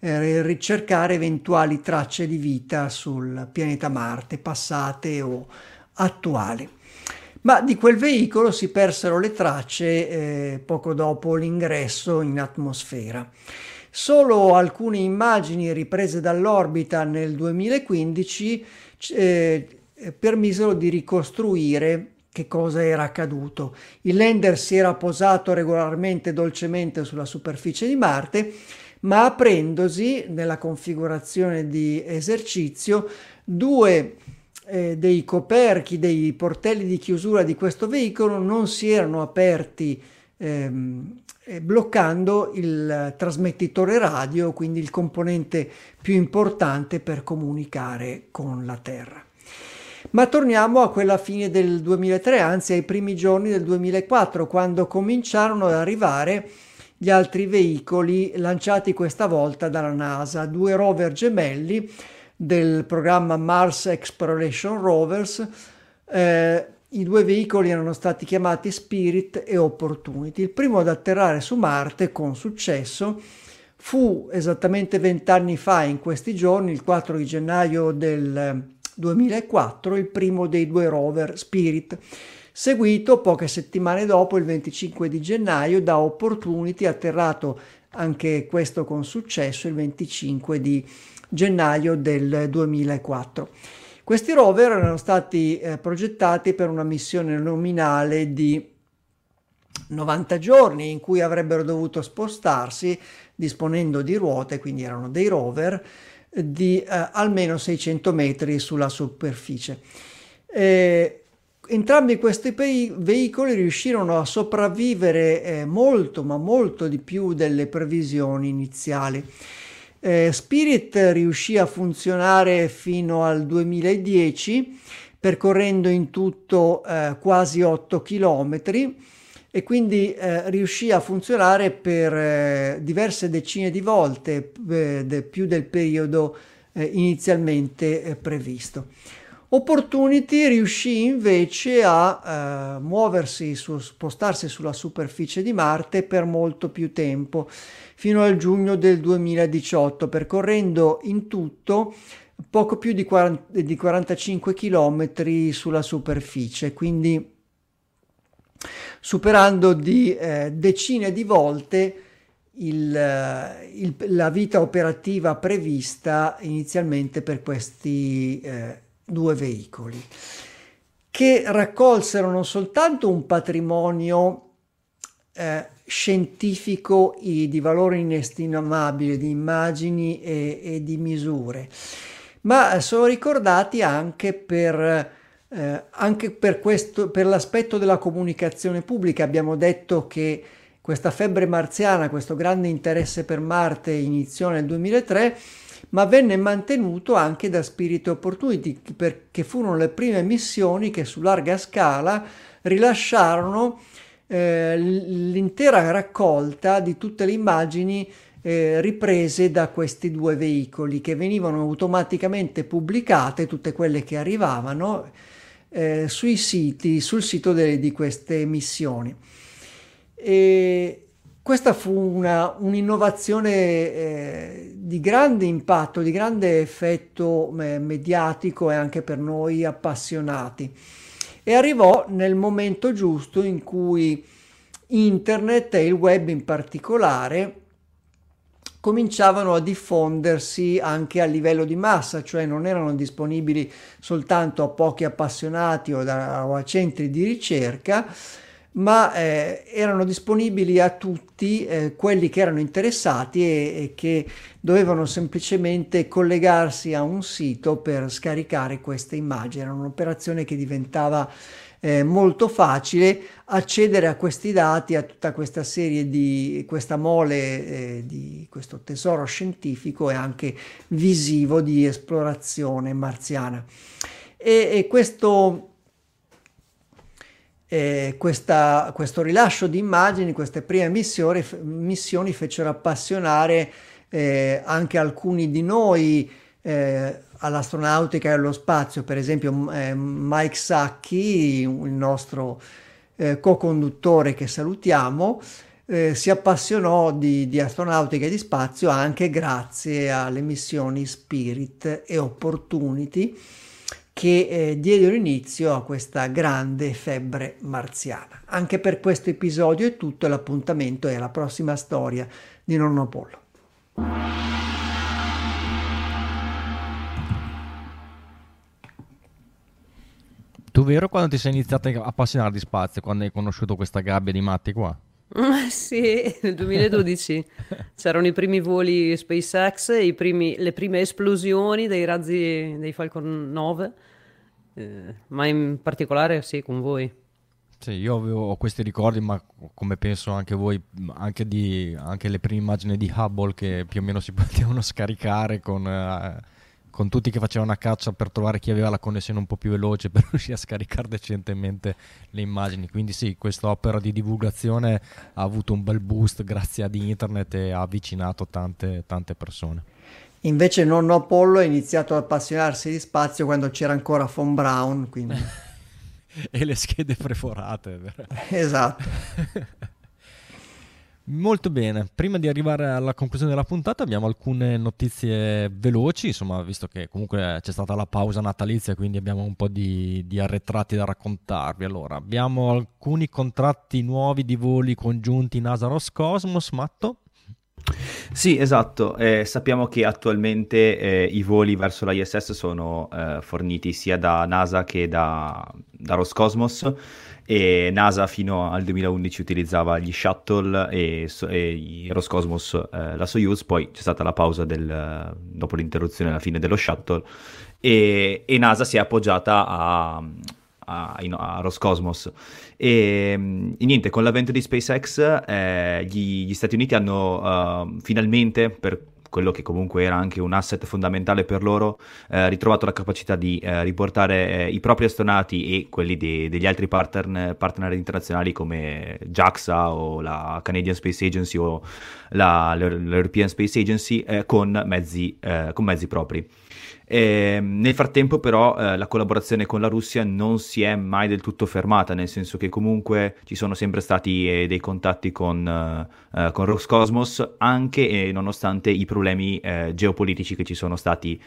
eh, ricercare eventuali tracce di vita sul pianeta Marte, passate o attuali. Ma di quel veicolo si persero le tracce eh, poco dopo l'ingresso in atmosfera. Solo alcune immagini riprese dall'orbita nel 2015 eh, permisero di ricostruire che cosa era accaduto. Il lander si era posato regolarmente dolcemente sulla superficie di Marte ma aprendosi nella configurazione di esercizio due eh, dei coperchi, dei portelli di chiusura di questo veicolo non si erano aperti ehm, eh, bloccando il trasmettitore radio, quindi il componente più importante per comunicare con la Terra. Ma torniamo a quella fine del 2003, anzi ai primi giorni del 2004, quando cominciarono ad arrivare gli altri veicoli lanciati questa volta dalla NASA, due rover gemelli del programma Mars Exploration Rovers. Eh, I due veicoli erano stati chiamati Spirit e Opportunity. Il primo ad atterrare su Marte con successo fu esattamente vent'anni fa, in questi giorni, il 4 di gennaio del 2004, il primo dei due rover Spirit seguito poche settimane dopo, il 25 di gennaio, da Opportunity, atterrato anche questo con successo il 25 di gennaio del 2004. Questi rover erano stati eh, progettati per una missione nominale di 90 giorni in cui avrebbero dovuto spostarsi disponendo di ruote, quindi erano dei rover di eh, almeno 600 metri sulla superficie. Eh, entrambi questi veicoli riuscirono a sopravvivere eh, molto, ma molto di più delle previsioni iniziali. Eh, Spirit riuscì a funzionare fino al 2010, percorrendo in tutto eh, quasi 8 km e quindi eh, riuscì a funzionare per eh, diverse decine di volte eh, de, più del periodo inizialmente previsto. Opportunity riuscì invece a eh, muoversi, su, spostarsi sulla superficie di Marte per molto più tempo, fino al giugno del 2018, percorrendo in tutto poco più di, 40, di 45 km sulla superficie, quindi superando di eh, decine di volte il, il, la vita operativa prevista inizialmente per questi eh, due veicoli che raccolsero non soltanto un patrimonio eh, scientifico di valore inestimabile di immagini e, e, di misure, ma sono ricordati anche per, eh, anche per, questo, per l'aspetto della comunicazione pubblica. Abbiamo detto che questa febbre marziana, questo grande interesse per Marte iniziò nel 2003 ma venne mantenuto anche da Spirit Opportunity, perché furono le prime missioni che su larga scala rilasciarono eh, l'intera raccolta di tutte le immagini eh, riprese da questi due veicoli che venivano automaticamente pubblicate, tutte quelle che arrivavano eh, sui siti, sul sito de, di queste missioni. E questa fu una, un'innovazione eh, di grande impatto, di grande effetto eh, mediatico e anche per noi appassionati. E arrivò nel momento giusto in cui internet e il web in particolare cominciavano a diffondersi anche a livello di massa, cioè non erano disponibili soltanto a pochi appassionati o, da, o a centri di ricerca, ma eh, erano disponibili a tutti eh, quelli che erano interessati e, e, che dovevano semplicemente collegarsi a un sito per scaricare queste immagini. Era un'operazione che diventava eh, molto facile accedere a questi dati, a tutta questa serie di questa mole eh, di questo tesoro scientifico e anche visivo di esplorazione marziana. E, e questo, eh, questa, questo rilascio di immagini, queste prime missioni, missioni fecero appassionare eh, anche alcuni di noi eh, all'astronautica e allo spazio, per esempio eh, Mike Sacchi, il nostro eh, co-conduttore che salutiamo, eh, si appassionò di, di, astronautica e di spazio anche grazie alle missioni Spirit e Opportunity che eh, diedero inizio a questa grande febbre marziana. Anche per questo episodio è tutto, l'appuntamento è la prossima storia di Nonno Apollo. Tu vero quando ti sei iniziato a appassionare di spazio, quando hai conosciuto questa gabbia di matti qua? sì, nel 2012 c'erano i primi voli SpaceX, primi, le prime esplosioni dei razzi dei Falcon 9, eh, ma in particolare sì, con voi. Sì, io avevo questi ricordi, ma come penso anche voi, anche, di, anche le prime immagini di Hubble che più o meno si potevano scaricare con... Eh, con tutti che facevano una caccia per trovare chi aveva la connessione un po' più veloce per riuscire a scaricare decentemente le immagini. Quindi sì, questa opera di divulgazione ha avuto un bel boost grazie ad internet e ha avvicinato tante, tante persone. Invece nonno Apollo ha iniziato ad appassionarsi di spazio quando c'era ancora Von Braun. Quindi... e le schede preforate. esatto. Molto bene, prima di arrivare alla conclusione della puntata abbiamo alcune notizie veloci, insomma visto che comunque c'è stata la pausa natalizia quindi abbiamo un po' di, di arretrati da raccontarvi. Allora, abbiamo alcuni contratti nuovi di voli congiunti NASA-Roscosmos, Matto? Sì, esatto. Eh, sappiamo che attualmente eh, i voli verso la ISS sono eh, forniti sia da NASA che da, da Roscosmos e NASA fino al 2011 utilizzava gli shuttle e, e Roscosmos eh, la Soyuz, poi c'è stata la pausa del, dopo l'interruzione alla fine dello shuttle e, e NASA si è appoggiata a, a, a Roscosmos. E, niente, con l'avvento di SpaceX eh, gli, gli, Stati Uniti hanno uh, finalmente, per quello che comunque era anche un asset fondamentale per loro, eh, ritrovato la capacità di eh, riportare eh, i propri astronauti e quelli de- degli altri partner, partner, internazionali come JAXA o la Canadian Space Agency o la, l'European Space Agency eh, con mezzi, eh, con mezzi propri. E, ehm, nel frattempo però eh, la collaborazione con la Russia non si è mai del tutto fermata, nel senso che comunque ci sono sempre stati eh, dei contatti con, eh, eh con Roscosmos, anche e nonostante i problemi eh, geopolitici che ci sono stati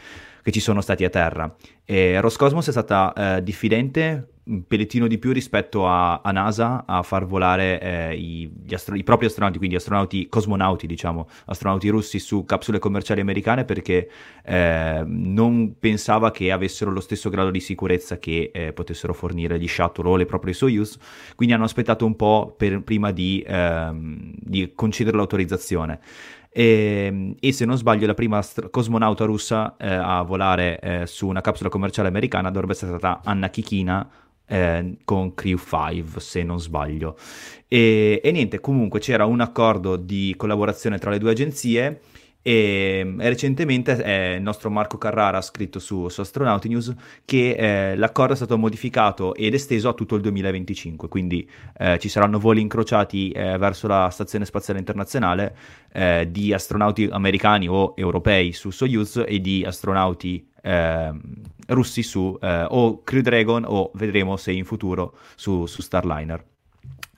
che ci sono stati a terra. E Roscosmos è stata eh, diffidente un pellettino di più rispetto a, a NASA a far volare eh, i, astro- i, propri astronauti, quindi astronauti cosmonauti, diciamo, astronauti russi su capsule commerciali americane perché eh, non pensava che avessero lo stesso grado di sicurezza che eh, potessero fornire gli shuttle o le proprie Soyuz, quindi hanno aspettato un po' per, prima di, ehm, di concedere l'autorizzazione. E, ehm, e, se non sbaglio la prima astro- cosmonauta russa eh, a volare eh, su una capsula commerciale americana dovrebbe essere stata Anna Kikina eh, con Crew 5 se non sbaglio. E, e, niente comunque c'era un accordo di collaborazione tra le due agenzie e, e recentemente eh, il nostro Marco Carrara ha scritto su, su Astronauti News che eh, l'accordo è stato modificato ed esteso a tutto il 2025, quindi eh, ci saranno voli incrociati eh, verso la Stazione Spaziale Internazionale eh, di astronauti americani o europei su Soyuz e di astronauti ehm, russi su eh, o Crew Dragon o vedremo se in futuro su, su Starliner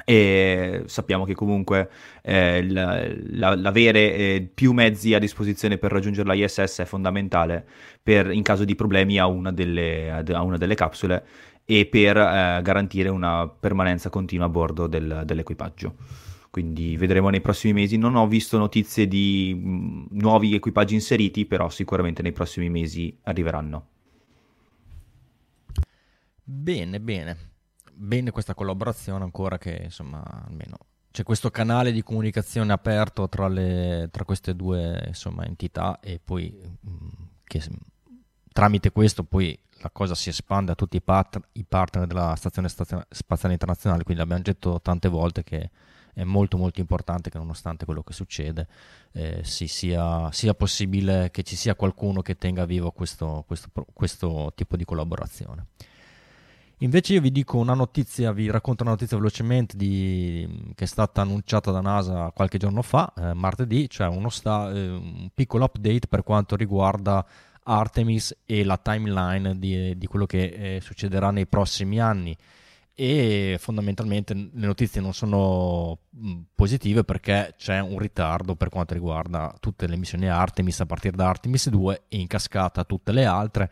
e sappiamo che comunque eh, l'avere eh, più mezzi a disposizione per raggiungere la ISS è fondamentale per, in caso di problemi a una delle, a una delle capsule e per eh, garantire una permanenza continua a bordo del, dell'equipaggio. Quindi vedremo nei prossimi mesi. Non ho visto notizie di mm, nuovi equipaggi inseriti, però sicuramente nei prossimi mesi arriveranno. Bene, bene bene questa collaborazione ancora che insomma almeno c'è questo canale di comunicazione aperto tra, le, tra queste due insomma, entità e poi mh, mm, che tramite questo poi la cosa si espande a tutti i, part- i partner della Stazione Spaziale Internazionale, quindi abbiamo detto tante volte che è molto molto importante che nonostante quello che succede eh, si sia, sia, possibile che ci sia qualcuno che tenga vivo questo, questo, questo tipo di collaborazione. Invece io vi dico una notizia, vi racconto una notizia velocemente di, che è stata annunciata da NASA qualche giorno fa, eh, martedì, cioè sta, eh, un piccolo update per quanto riguarda Artemis e la timeline di, di quello che eh, succederà nei prossimi anni e fondamentalmente le notizie non sono positive perché c'è un ritardo per quanto riguarda tutte le missioni Artemis a partire da Artemis 2 e in cascata tutte le altre.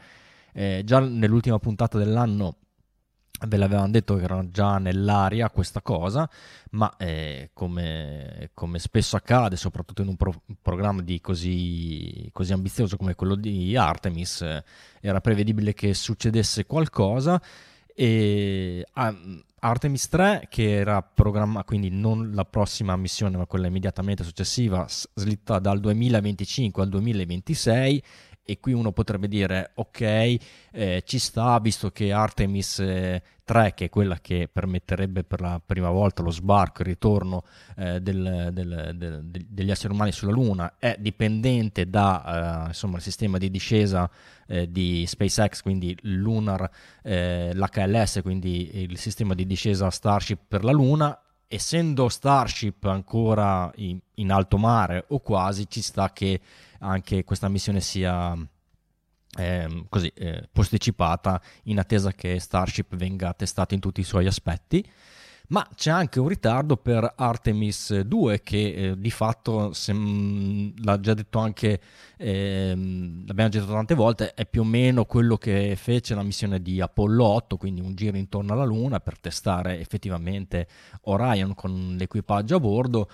Eh, già nell'ultima puntata dell'anno ve l'avevano detto che era già nell'aria questa cosa, ma eh, come, come, spesso accade, soprattutto in un, pro- programma così, così, ambizioso come quello di Artemis, eh, era prevedibile che succedesse qualcosa. E ah, Artemis 3, che era programmata, quindi non la prossima missione, ma quella immediatamente successiva, slitta dal 2025 al 2026 e qui uno potrebbe dire ok eh, ci sta visto che Artemis eh, 3 che è quella che permetterebbe per la prima volta lo sbarco il ritorno eh, del, del, del, degli esseri umani sulla Luna è dipendente da eh, sistema di discesa eh, di SpaceX quindi Lunar eh, l'HLS quindi il sistema di discesa Starship per la Luna. Essendo Starship ancora in, in alto mare o quasi ci sta che anche questa missione sia eh, così, eh, posticipata in attesa che Starship venga testato in tutti i suoi aspetti. Ma c'è anche un ritardo per Artemis 2 che eh, di fatto, se, l'ha già detto anche, ehm, l'abbiamo già detto tante volte, è più o meno quello che fece la missione di Apollo 8, quindi un giro intorno alla Luna per testare effettivamente Orion con l'equipaggio a bordo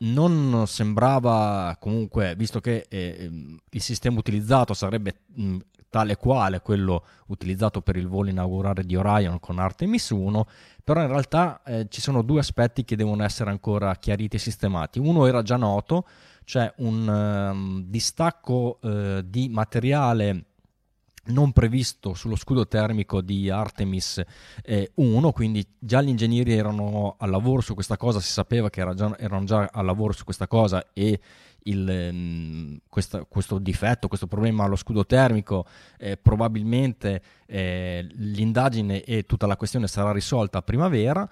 non sembrava comunque, visto che eh, il sistema utilizzato sarebbe mh, tale quale quello utilizzato per il volo inaugurale di Orion con Artemis 1, però in realtà eh, ci sono due aspetti che devono essere ancora chiariti e sistemati. Uno era già noto, cioè un um, distacco uh, di materiale non previsto sullo scudo termico di Artemis eh, 1, quindi già gli ingegneri erano al lavoro su questa cosa, si sapeva che era già, erano già al lavoro su questa cosa e il, mh, mm, questa, questo difetto, questo problema allo scudo termico, eh, probabilmente eh, l'indagine e tutta la questione sarà risolta a primavera.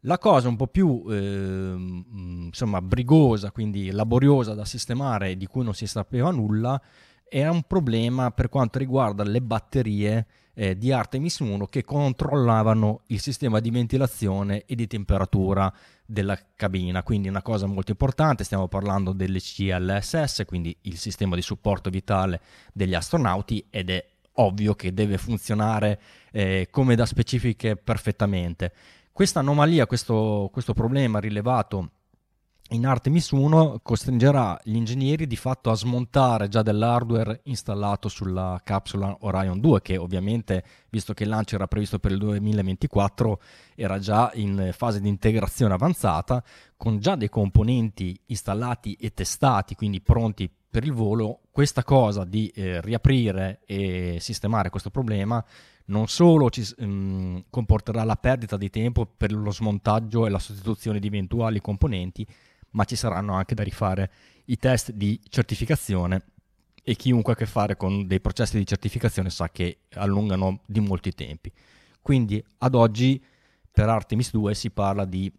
La cosa un po' più eh, insomma, brigosa, quindi laboriosa da sistemare, di cui non si sapeva nulla, era un problema per quanto riguarda le batterie eh, di Artemis 1 che controllavano il sistema di ventilazione e di temperatura della cabina, quindi una cosa molto importante, stiamo parlando delle CLSS, quindi il sistema di supporto vitale degli astronauti ed è ovvio che deve funzionare eh, come da specifiche perfettamente. Questa anomalia, questo, questo problema rilevato in Artemis 1 costringerà gli ingegneri di fatto a smontare già dell'hardware installato sulla capsula Orion 2 che ovviamente visto che il lancio era previsto per il 2024 era già in fase di integrazione avanzata con già dei componenti installati e testati quindi pronti per il volo questa cosa di eh, riaprire e sistemare questo problema non solo ci, um, comporterà la perdita di tempo per lo smontaggio e la sostituzione di eventuali componenti ma ci saranno anche da rifare i test di certificazione e chiunque ha a che fare con dei processi di certificazione sa che allungano di molti tempi. Quindi ad oggi per Artemis 2 si parla di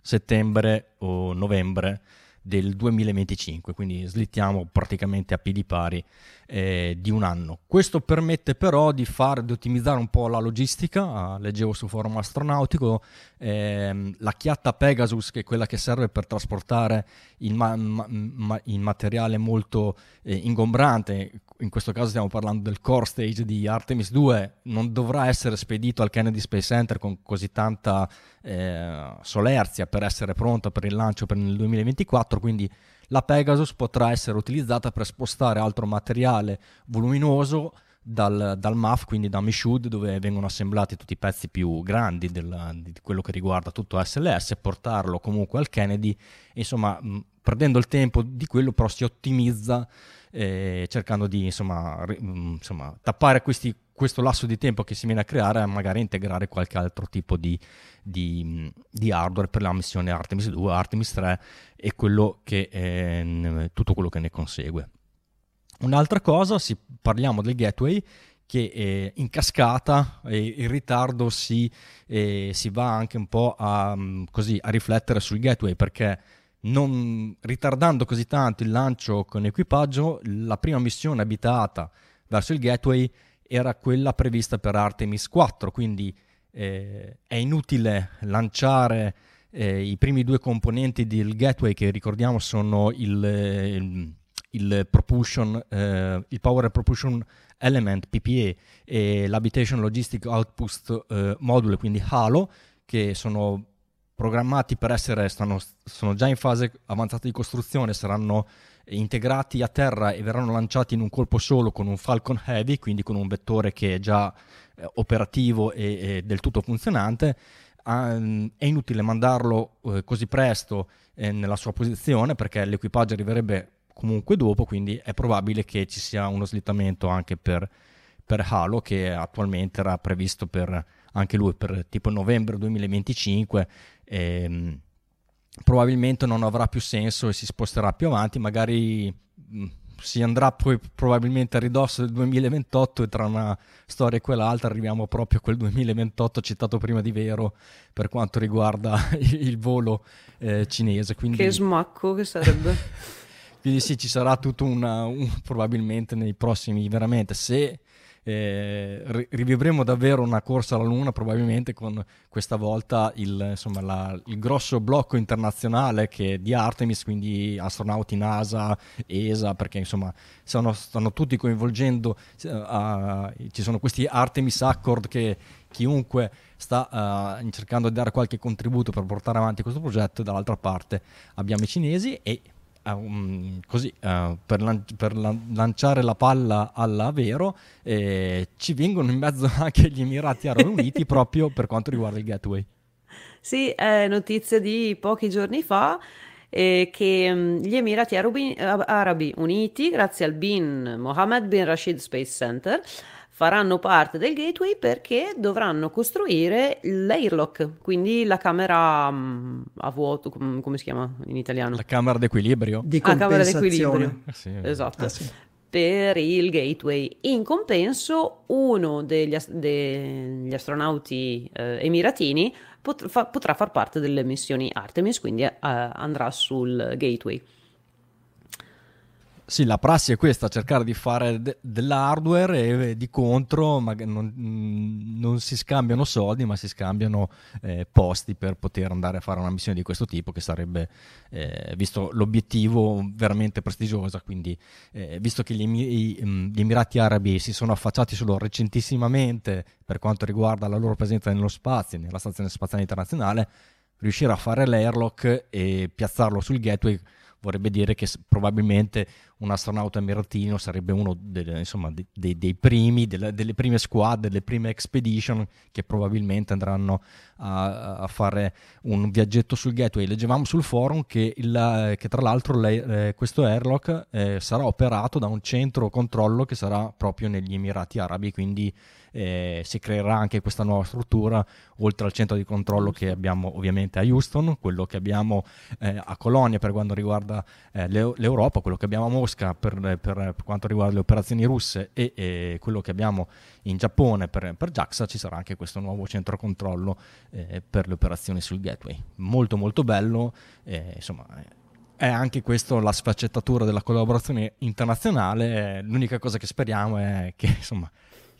settembre o novembre del 2025, quindi slittiamo praticamente a piedi pari eh, di un anno. Questo permette però di, far, di ottimizzare un po' la logistica, uh, leggevo sul forum astronautico, ehm, la chiatta Pegasus che è quella che serve per trasportare il, ma- ma- il materiale molto eh, ingombrante, in questo caso stiamo parlando del core stage di Artemis 2, non dovrà essere spedito al Kennedy Space Center con così tanta eh, solerzia per essere pronta per il lancio per il 2024, quindi la Pegasus potrà essere utilizzata per spostare altro materiale voluminoso dal, dal MAF, quindi da Michoud, dove vengono assemblati tutti i pezzi più grandi del, di quello che riguarda tutto SLS, portarlo comunque al Kennedy, insomma, mh, perdendo il tempo di quello però si ottimizza eh, cercando di insomma, ri, insomma tappare questi, questo lasso di tempo che si viene a creare e magari integrare qualche altro tipo di, di, di, hardware per la missione Artemis 2, Artemis 3 e quello che, eh, tutto quello che ne consegue. Un'altra cosa, si, parliamo del gateway che eh, in cascata eh, il ritardo si, eh, si, va anche un po' a, così, a riflettere sul gateway perché non ritardando così tanto il lancio con equipaggio, la prima missione abitata verso il gateway era quella prevista per Artemis 4, quindi eh, è inutile lanciare eh, i primi due componenti del gateway che ricordiamo sono il, il, il propulsion, eh, il Power Propulsion Element PPE e l'Habitation Logistic Outpost eh, Module, quindi HALO, che sono programmati per essere, stanno, sono già in fase avanzata di costruzione, saranno integrati a terra e verranno lanciati in un colpo solo con un Falcon Heavy, quindi con un vettore che è già eh, operativo e, e, del tutto funzionante. Um, è inutile mandarlo eh, così presto eh, nella sua posizione perché l'equipaggio arriverebbe comunque dopo, quindi è probabile che ci sia uno slittamento anche per, per Halo che attualmente era previsto per anche lui per tipo novembre 2025 ehm, probabilmente non avrà più senso e si sposterà più avanti, magari mh, mm, si andrà poi probabilmente a ridosso del 2028 e tra una storia e quell'altra arriviamo proprio a quel 2028 citato prima di Vero per quanto riguarda il, il volo eh, cinese. Quindi... Che smacco che sarebbe. Quindi sì, ci sarà tutto una, un, probabilmente nei prossimi, veramente, se eh, rivivremo davvero una corsa alla Luna probabilmente con questa volta il, insomma, la, il grosso blocco internazionale di Artemis, quindi astronauti NASA, ESA, perché insomma stanno, stanno tutti coinvolgendo, uh, ci sono questi Artemis Accord che chiunque sta uh, cercando di dare qualche contributo per portare avanti questo progetto, dall'altra parte abbiamo i cinesi e um, così, uh, per, lan- per lan- lanciare la palla alla Vero, eh, ci vengono in mezzo anche gli Emirati Arabi Uniti proprio per quanto riguarda il gateway. Sì, è notizia di pochi giorni fa eh, che um, gli Emirati Arabi, Arabi Uniti, grazie al bin Mohammed bin Rashid Space Center, faranno parte del gateway perché dovranno costruire l'airlock, quindi la camera um, a vuoto, com- come si chiama in italiano? La camera d'equilibrio. Di ah, camera d'equilibrio. Eh sì. Esatto. Ah, sì. Per il gateway. In compenso, uno degli, ast- degli astronauti eh, emiratini pot- fa- potrà far parte delle missioni Artemis, quindi eh, andrà sul gateway. Sì, la prassi è questa, cercare di fare de- dell'hardware e di contro non, non, si scambiano soldi, ma si scambiano eh, posti per poter andare a fare una missione di questo tipo, che sarebbe, eh, visto l'obiettivo, veramente prestigiosa. Quindi, eh, visto che gli, Emi- gli, Emirati Arabi si sono affacciati solo recentissimamente per quanto riguarda la loro presenza nello spazio, nella Stazione Spaziale Internazionale, riuscire a fare l'airlock e piazzarlo sul gateway vorrebbe dire che probabilmente un astronauta emiratino sarebbe uno delle, insomma, dei, dei, primi, delle, delle, prime squadre, delle prime expedition che probabilmente andranno a, a, fare un viaggetto sul gateway. Leggevamo sul forum che, il, che tra l'altro lei, eh, questo airlock eh, sarà operato da un centro controllo che sarà proprio negli Emirati Arabi, quindi eh, si creerà anche questa nuova struttura oltre al centro di controllo che abbiamo ovviamente a Houston, quello che abbiamo eh, a Colonia per quanto riguarda eh, l'Europa, quello che abbiamo a Mosca per, per, per, quanto riguarda le operazioni russe e, e quello che abbiamo in Giappone per, per JAXA, ci sarà anche questo nuovo centro controllo eh, per le operazioni sul gateway. Molto molto bello, eh, insomma è anche questo la sfaccettatura della collaborazione internazionale. L'unica cosa che speriamo è che, insomma,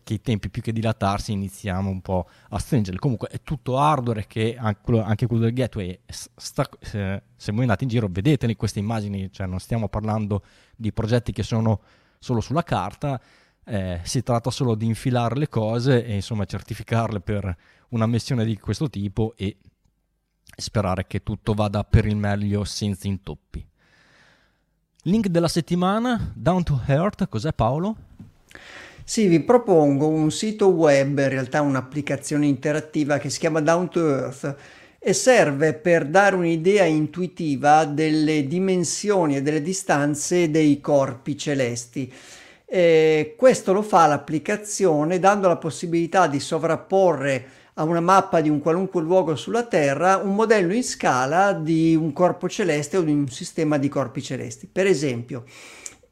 che i tempi più che dilatarsi iniziamo un po' a stringere. Comunque è tutto hardware che anche quello del gateway, sta, se, se voi andate in giro vedete queste immagini, cioè non stiamo parlando di progetti che sono solo sulla carta, eh, si tratta solo di infilare le cose e insomma certificarle per una missione di questo tipo e sperare che tutto vada per il meglio senza intoppi. Link della settimana, Down to Earth, cos'è Paolo? Sì, vi propongo un sito web, in realtà un'applicazione interattiva che si chiama Down to Earth e serve per dare un'idea intuitiva delle dimensioni e delle distanze dei corpi celesti. E questo lo fa l'applicazione dando la possibilità di sovrapporre a una mappa di un qualunque luogo sulla Terra un modello in scala di un corpo celeste o di un sistema di corpi celesti. Per esempio,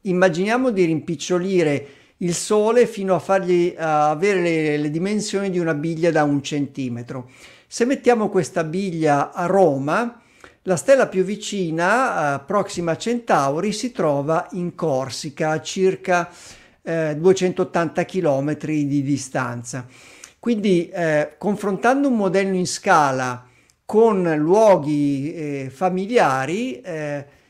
immaginiamo di rimpicciolire il Sole fino a fargli uh, avere le, le dimensioni di una biglia da un centimetro. Se mettiamo questa biglia a Roma, la stella più vicina, uh, Proxima Centauri, si trova in Corsica, a circa uh, 280 km di distanza. Quindi eh, confrontando un modello in scala con luoghi eh, familiari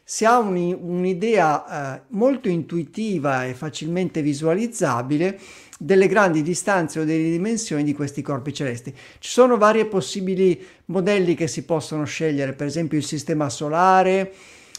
eh, si ha un, un'idea eh, molto intuitiva e facilmente visualizzabile delle grandi distanze o delle dimensioni di questi corpi celesti. Ci sono vari possibili modelli che si possono scegliere, per esempio il sistema solare,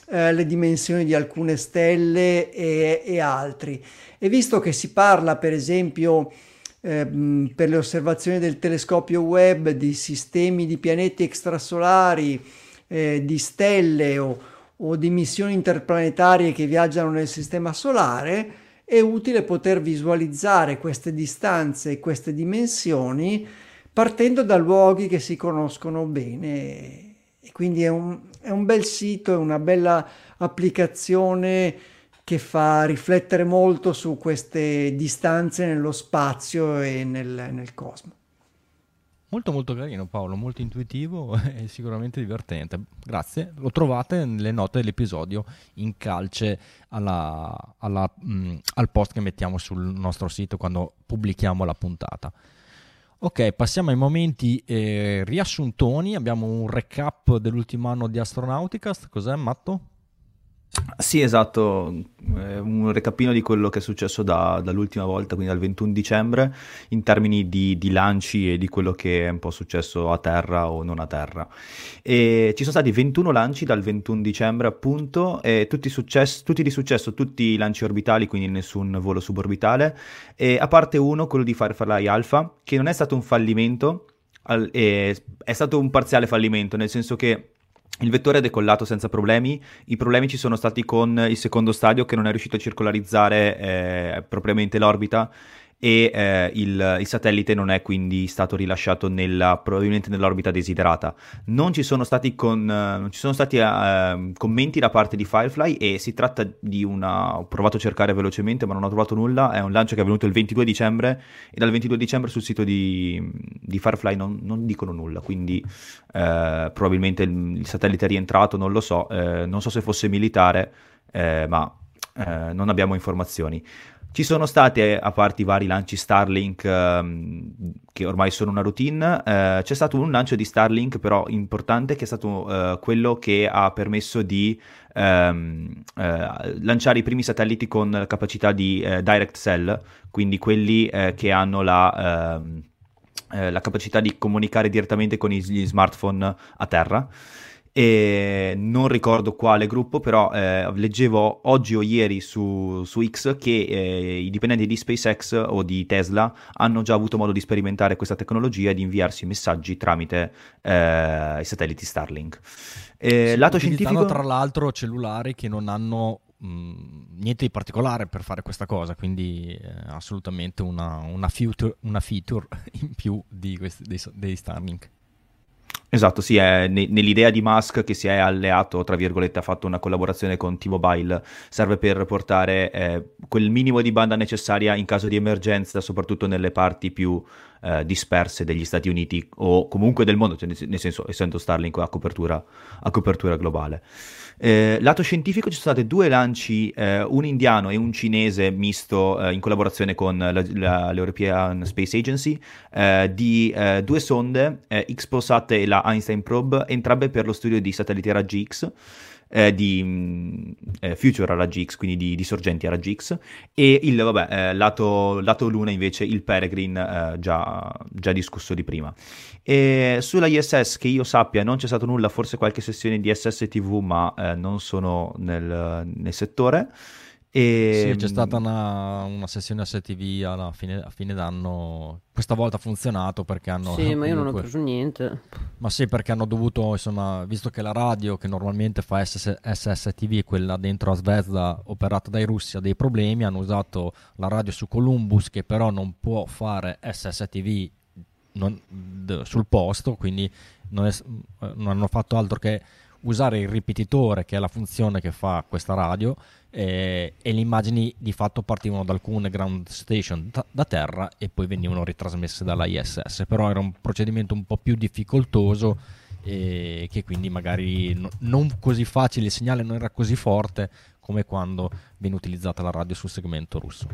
eh, le dimensioni di alcune stelle e, e altri. E visto che si parla, per esempio, Ehm, per le osservazioni del telescopio Webb di sistemi di pianeti extrasolari, eh, di stelle o, o di missioni interplanetarie che viaggiano nel sistema solare, è utile poter visualizzare queste distanze e queste dimensioni partendo da luoghi che si conoscono bene. E quindi è un, è un bel sito, è una bella applicazione che fa riflettere molto su queste distanze nello spazio e nel, nel cosmo. Molto molto carino Paolo, molto intuitivo e sicuramente divertente. Grazie, lo trovate nelle note dell'episodio in calce alla, alla, mh, mm, al post che mettiamo sul nostro sito quando pubblichiamo la puntata. Ok, passiamo ai momenti eh, riassuntoni. Abbiamo un recap dell'ultimo anno di Astronauticast. Cos'è, Matto? Sì, esatto, un recapino di quello che è successo da, dall'ultima volta, quindi dal 21 dicembre, in termini di, di, lanci e di quello che è un po' successo a terra o non a terra. E ci sono stati 21 lanci dal 21 dicembre, appunto, tutti, successo, tutti, di successo, tutti i lanci orbitali, quindi nessun volo suborbitale, a parte uno, quello di Firefly Alpha, che non è stato un fallimento, è stato un parziale fallimento, nel senso che il vettore è decollato senza problemi, i problemi ci sono stati con il secondo stadio che non è riuscito a circolarizzare eh, propriamente l'orbita e eh, il, il, satellite non è quindi stato rilasciato nella, probabilmente nell'orbita desiderata. Non ci sono stati, con, non ci sono stati uh, commenti da parte di Firefly e si tratta di una... ho provato a cercare velocemente ma non ho trovato nulla, è un lancio che è avvenuto il 22 dicembre e dal 22 dicembre sul sito di, di Firefly non, non, dicono nulla, quindi uh, probabilmente il, il, satellite è rientrato, non lo so, non so se fosse militare, ma non abbiamo informazioni. Ci sono stati, eh, a parte i vari lanci Starlink ehm, che ormai sono una routine, eh, c'è stato un lancio di Starlink però importante che è stato eh, quello che ha permesso di ehm, eh, lanciare i primi satelliti con capacità di eh, direct cell, quindi quelli eh, che hanno la, ehm, la capacità di comunicare direttamente con gli smartphone a terra e non ricordo quale gruppo, però eh, leggevo oggi o ieri su, su X che eh, i dipendenti di SpaceX o di Tesla hanno già avuto modo di sperimentare questa tecnologia e di inviarsi messaggi tramite eh, i satelliti Starlink. Eh, sì, lato scientifico... tra l'altro cellulari che non hanno mh, niente di particolare per fare questa cosa, quindi eh, assolutamente una, una, feature, una, feature, in più di questi, dei, dei Starlink. Esatto, sì, è ne- nell'idea di Musk che si è alleato, tra virgolette, ha fatto una collaborazione con T-Mobile, serve per portare eh, quel minimo di banda necessaria in caso di emergenza, soprattutto nelle parti più eh, disperse degli Stati Uniti o comunque del mondo, cioè nel senso essendo Starlink a copertura, a copertura globale. Eh, lato scientifico ci sono stati due lanci, eh, un indiano e un cinese misto eh, in collaborazione con la, la, l'European Space Agency, eh, di eh, due sonde, eh, XPOSAT e la Einstein Probe, entrambe per lo studio di satelliti raggi X eh, di mm, eh, Future raggi X, quindi di, di, sorgenti raggi X, e il vabbè, eh, lato, lato, Luna invece il Peregrine eh, già, già, discusso di prima. E sulla ISS che io sappia non c'è stato nulla, forse qualche sessione di SSTV, ma eh, non sono nel, nel settore. E... Sì, c'è mm, stata una, una sessione STV alla fine, a fine d'anno. Questa volta ha funzionato perché hanno. Sì, ma io non ho preso niente. Ma sì, perché hanno dovuto, insomma, visto che la radio che normalmente fa SS, SSTV, quella dentro a Svezda operata dai russi, ha dei problemi, hanno usato la radio su Columbus che però non può fare SSTV non, d- sul posto, quindi non, è, non hanno fatto altro che usare il ripetitore, che è la funzione che fa questa radio eh, e le immagini di fatto partivano da alcune ground station da, da, terra e poi venivano ritrasmesse dalla ISS, però era un procedimento un po' più difficoltoso e che quindi magari no, non così facile, il segnale non era così forte come quando viene utilizzata la radio sul segmento russo.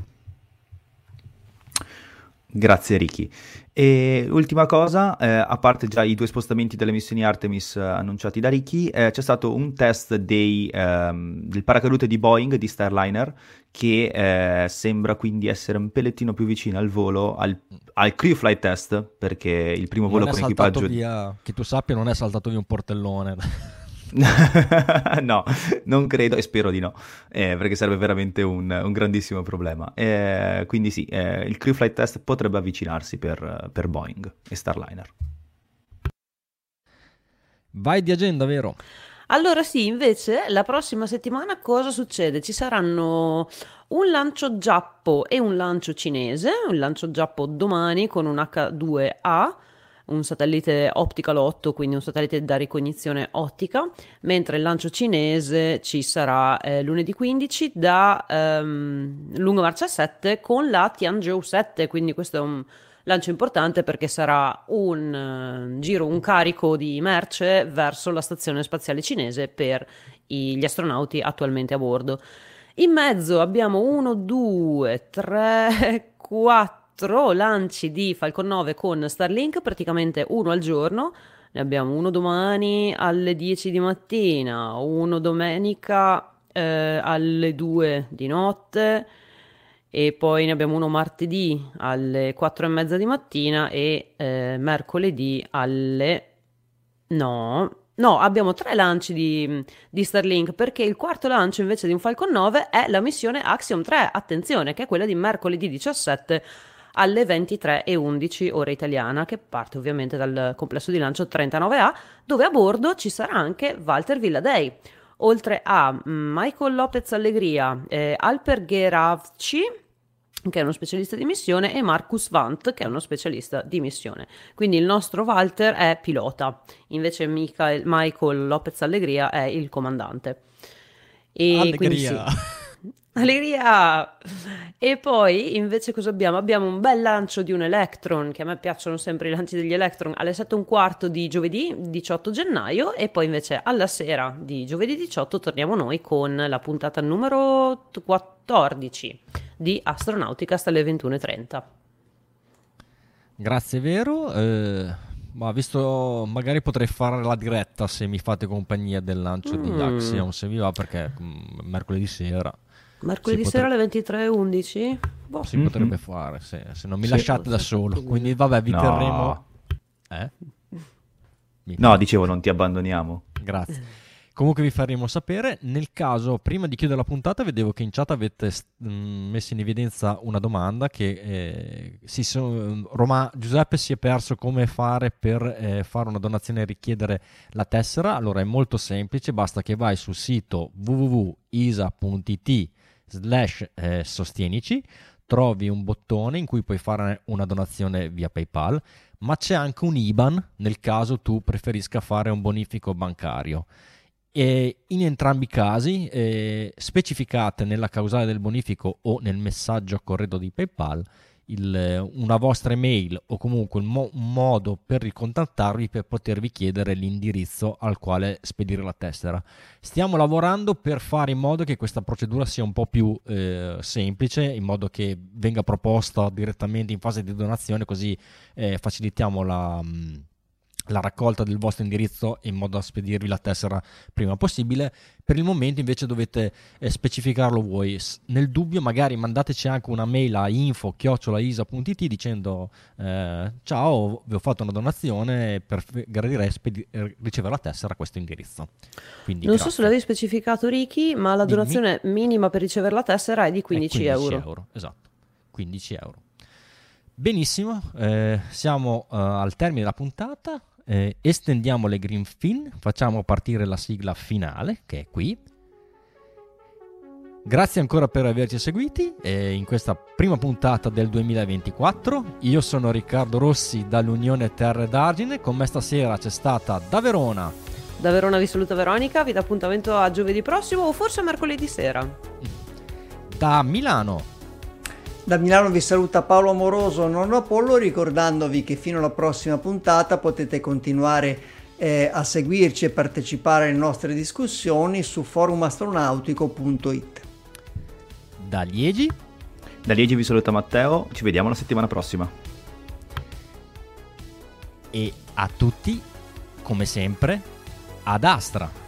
Grazie Ricky. E ultima cosa, eh, a parte già i due spostamenti delle missioni Artemis eh, annunciati da Ricky, eh, c'è stato un test dei, ehm, del paracadute di Boeing, di Starliner, che eh, sembra quindi essere un pellettino più vicino al volo, al, al crew flight test, perché il primo volo con equipaggio... Via, che tu sappia non è saltato via un portellone. no, non credo e spero di no, eh, perché sarebbe veramente un, un grandissimo problema. Eh, quindi sì, eh, il crew flight test potrebbe avvicinarsi per, per Boeing e Starliner. Vai di agenda, vero? Allora sì, invece la prossima settimana cosa succede? Ci saranno un lancio giappo e un lancio cinese, un lancio giappo domani con un H2A un satellite Optical 8, quindi un satellite da ricognizione ottica, mentre il lancio cinese ci sarà eh, lunedì 15 da ehm, lunga marcia 7 con la Tianzhou 7, quindi questo è un lancio importante perché sarà un uh, giro, un carico di merce verso la stazione spaziale cinese per i, gli astronauti attualmente a bordo. In mezzo abbiamo 1, 2, 3, 4 quattro lanci di Falcon 9 con Starlink, praticamente uno al giorno. Ne abbiamo uno domani alle 10 di mattina, uno domenica eh, alle 2 di notte e poi ne abbiamo uno martedì alle 4 e mezza di mattina e eh, mercoledì alle... no, No, abbiamo tre lanci di, di, Starlink perché il quarto lancio invece di un Falcon 9 è la missione Axiom 3, attenzione, che è quella di mercoledì 17 alle 23.11 ora italiana, che parte ovviamente dal complesso di lancio 39A, dove a bordo ci sarà anche Walter Villadei. Oltre a Michael Lopez Allegria, eh, Alper Geravci, che è uno specialista di missione, e Marcus Vant, che è uno specialista di missione. Quindi il nostro Walter è pilota, invece Michael, Michael Lopez Allegria è il comandante. E Allegria. Sì. Allegria! E poi invece cosa abbiamo? Abbiamo un bel lancio di un Electron, che a me piacciono sempre i lanci degli Electron, alle 7 e un quarto di giovedì 18 gennaio e poi invece alla sera di giovedì 18 torniamo noi con la puntata numero 14 di Astronauticast alle 21.30. Grazie Vero, eh, ma visto magari potrei fare la diretta se mi fate compagnia del lancio mm. di Axiom, se vi va perché mm, mercoledì sera Mercoledì sera alle 23.11? Boh. Si mm-hmm. potrebbe fare se, se, non mi sì, lasciate da solo. Quindi vabbè, vi no. terremo... Eh? No, dicevo, non ti abbandoniamo. Grazie. Comunque vi faremo sapere. Nel caso, prima di chiudere la puntata, vedevo che in chat avete mh, mm, messo in evidenza una domanda che eh, si so, Roma, Giuseppe si è perso come fare per eh, fare una donazione e richiedere la tessera. Allora è molto semplice, basta che vai sul sito www.isa.it slash eh, sostienici, trovi un bottone in cui puoi fare una donazione via PayPal, ma c'è anche un IBAN nel caso tu preferisca fare un bonifico bancario. E in entrambi i casi, eh, specificate nella causale del bonifico o nel messaggio a corredo di PayPal, il, una vostra email o comunque un, mo- un, modo per ricontattarvi per potervi chiedere l'indirizzo al quale spedire la tessera. Stiamo lavorando per fare in modo che questa procedura sia un po' più eh, semplice, in modo che venga proposta direttamente in fase di donazione, così eh, facilitiamo la... Mh, la raccolta del vostro indirizzo in modo da spedirvi la tessera prima possibile. Per il momento invece dovete eh, specificarlo voi. Nel dubbio magari mandateci anche una mail a info-isa.it dicendo eh, ciao, vi ho fatto una donazione per gradirei spedi- eh, ricevere la tessera a questo indirizzo. Quindi, non grazie. so se l'avevi specificato Ricky, ma la donazione Dimmi. minima per ricevere la tessera è di 15, è 15 euro. euro. Esatto, 15 euro. Benissimo, eh, siamo uh, al termine della puntata eh, estendiamo le green fin, facciamo partire la sigla finale che è qui. Grazie ancora per averci seguiti eh, in questa prima puntata del 2024. Io sono Riccardo Rossi dall'Unione Terre d'Argine. Con me stasera c'è stata da Verona. Da Verona vi saluta Veronica, vi do appuntamento a giovedì prossimo o forse a mercoledì sera. Da Milano da Milano vi saluta Paolo Amoroso, non Apollo, ricordandovi che fino alla prossima puntata potete continuare eh, a seguirci e partecipare alle nostre discussioni su forumastronautico.it. Da Liegi? Da Liegi vi saluta Matteo, ci vediamo la settimana prossima. E a tutti, come sempre, ad Astra.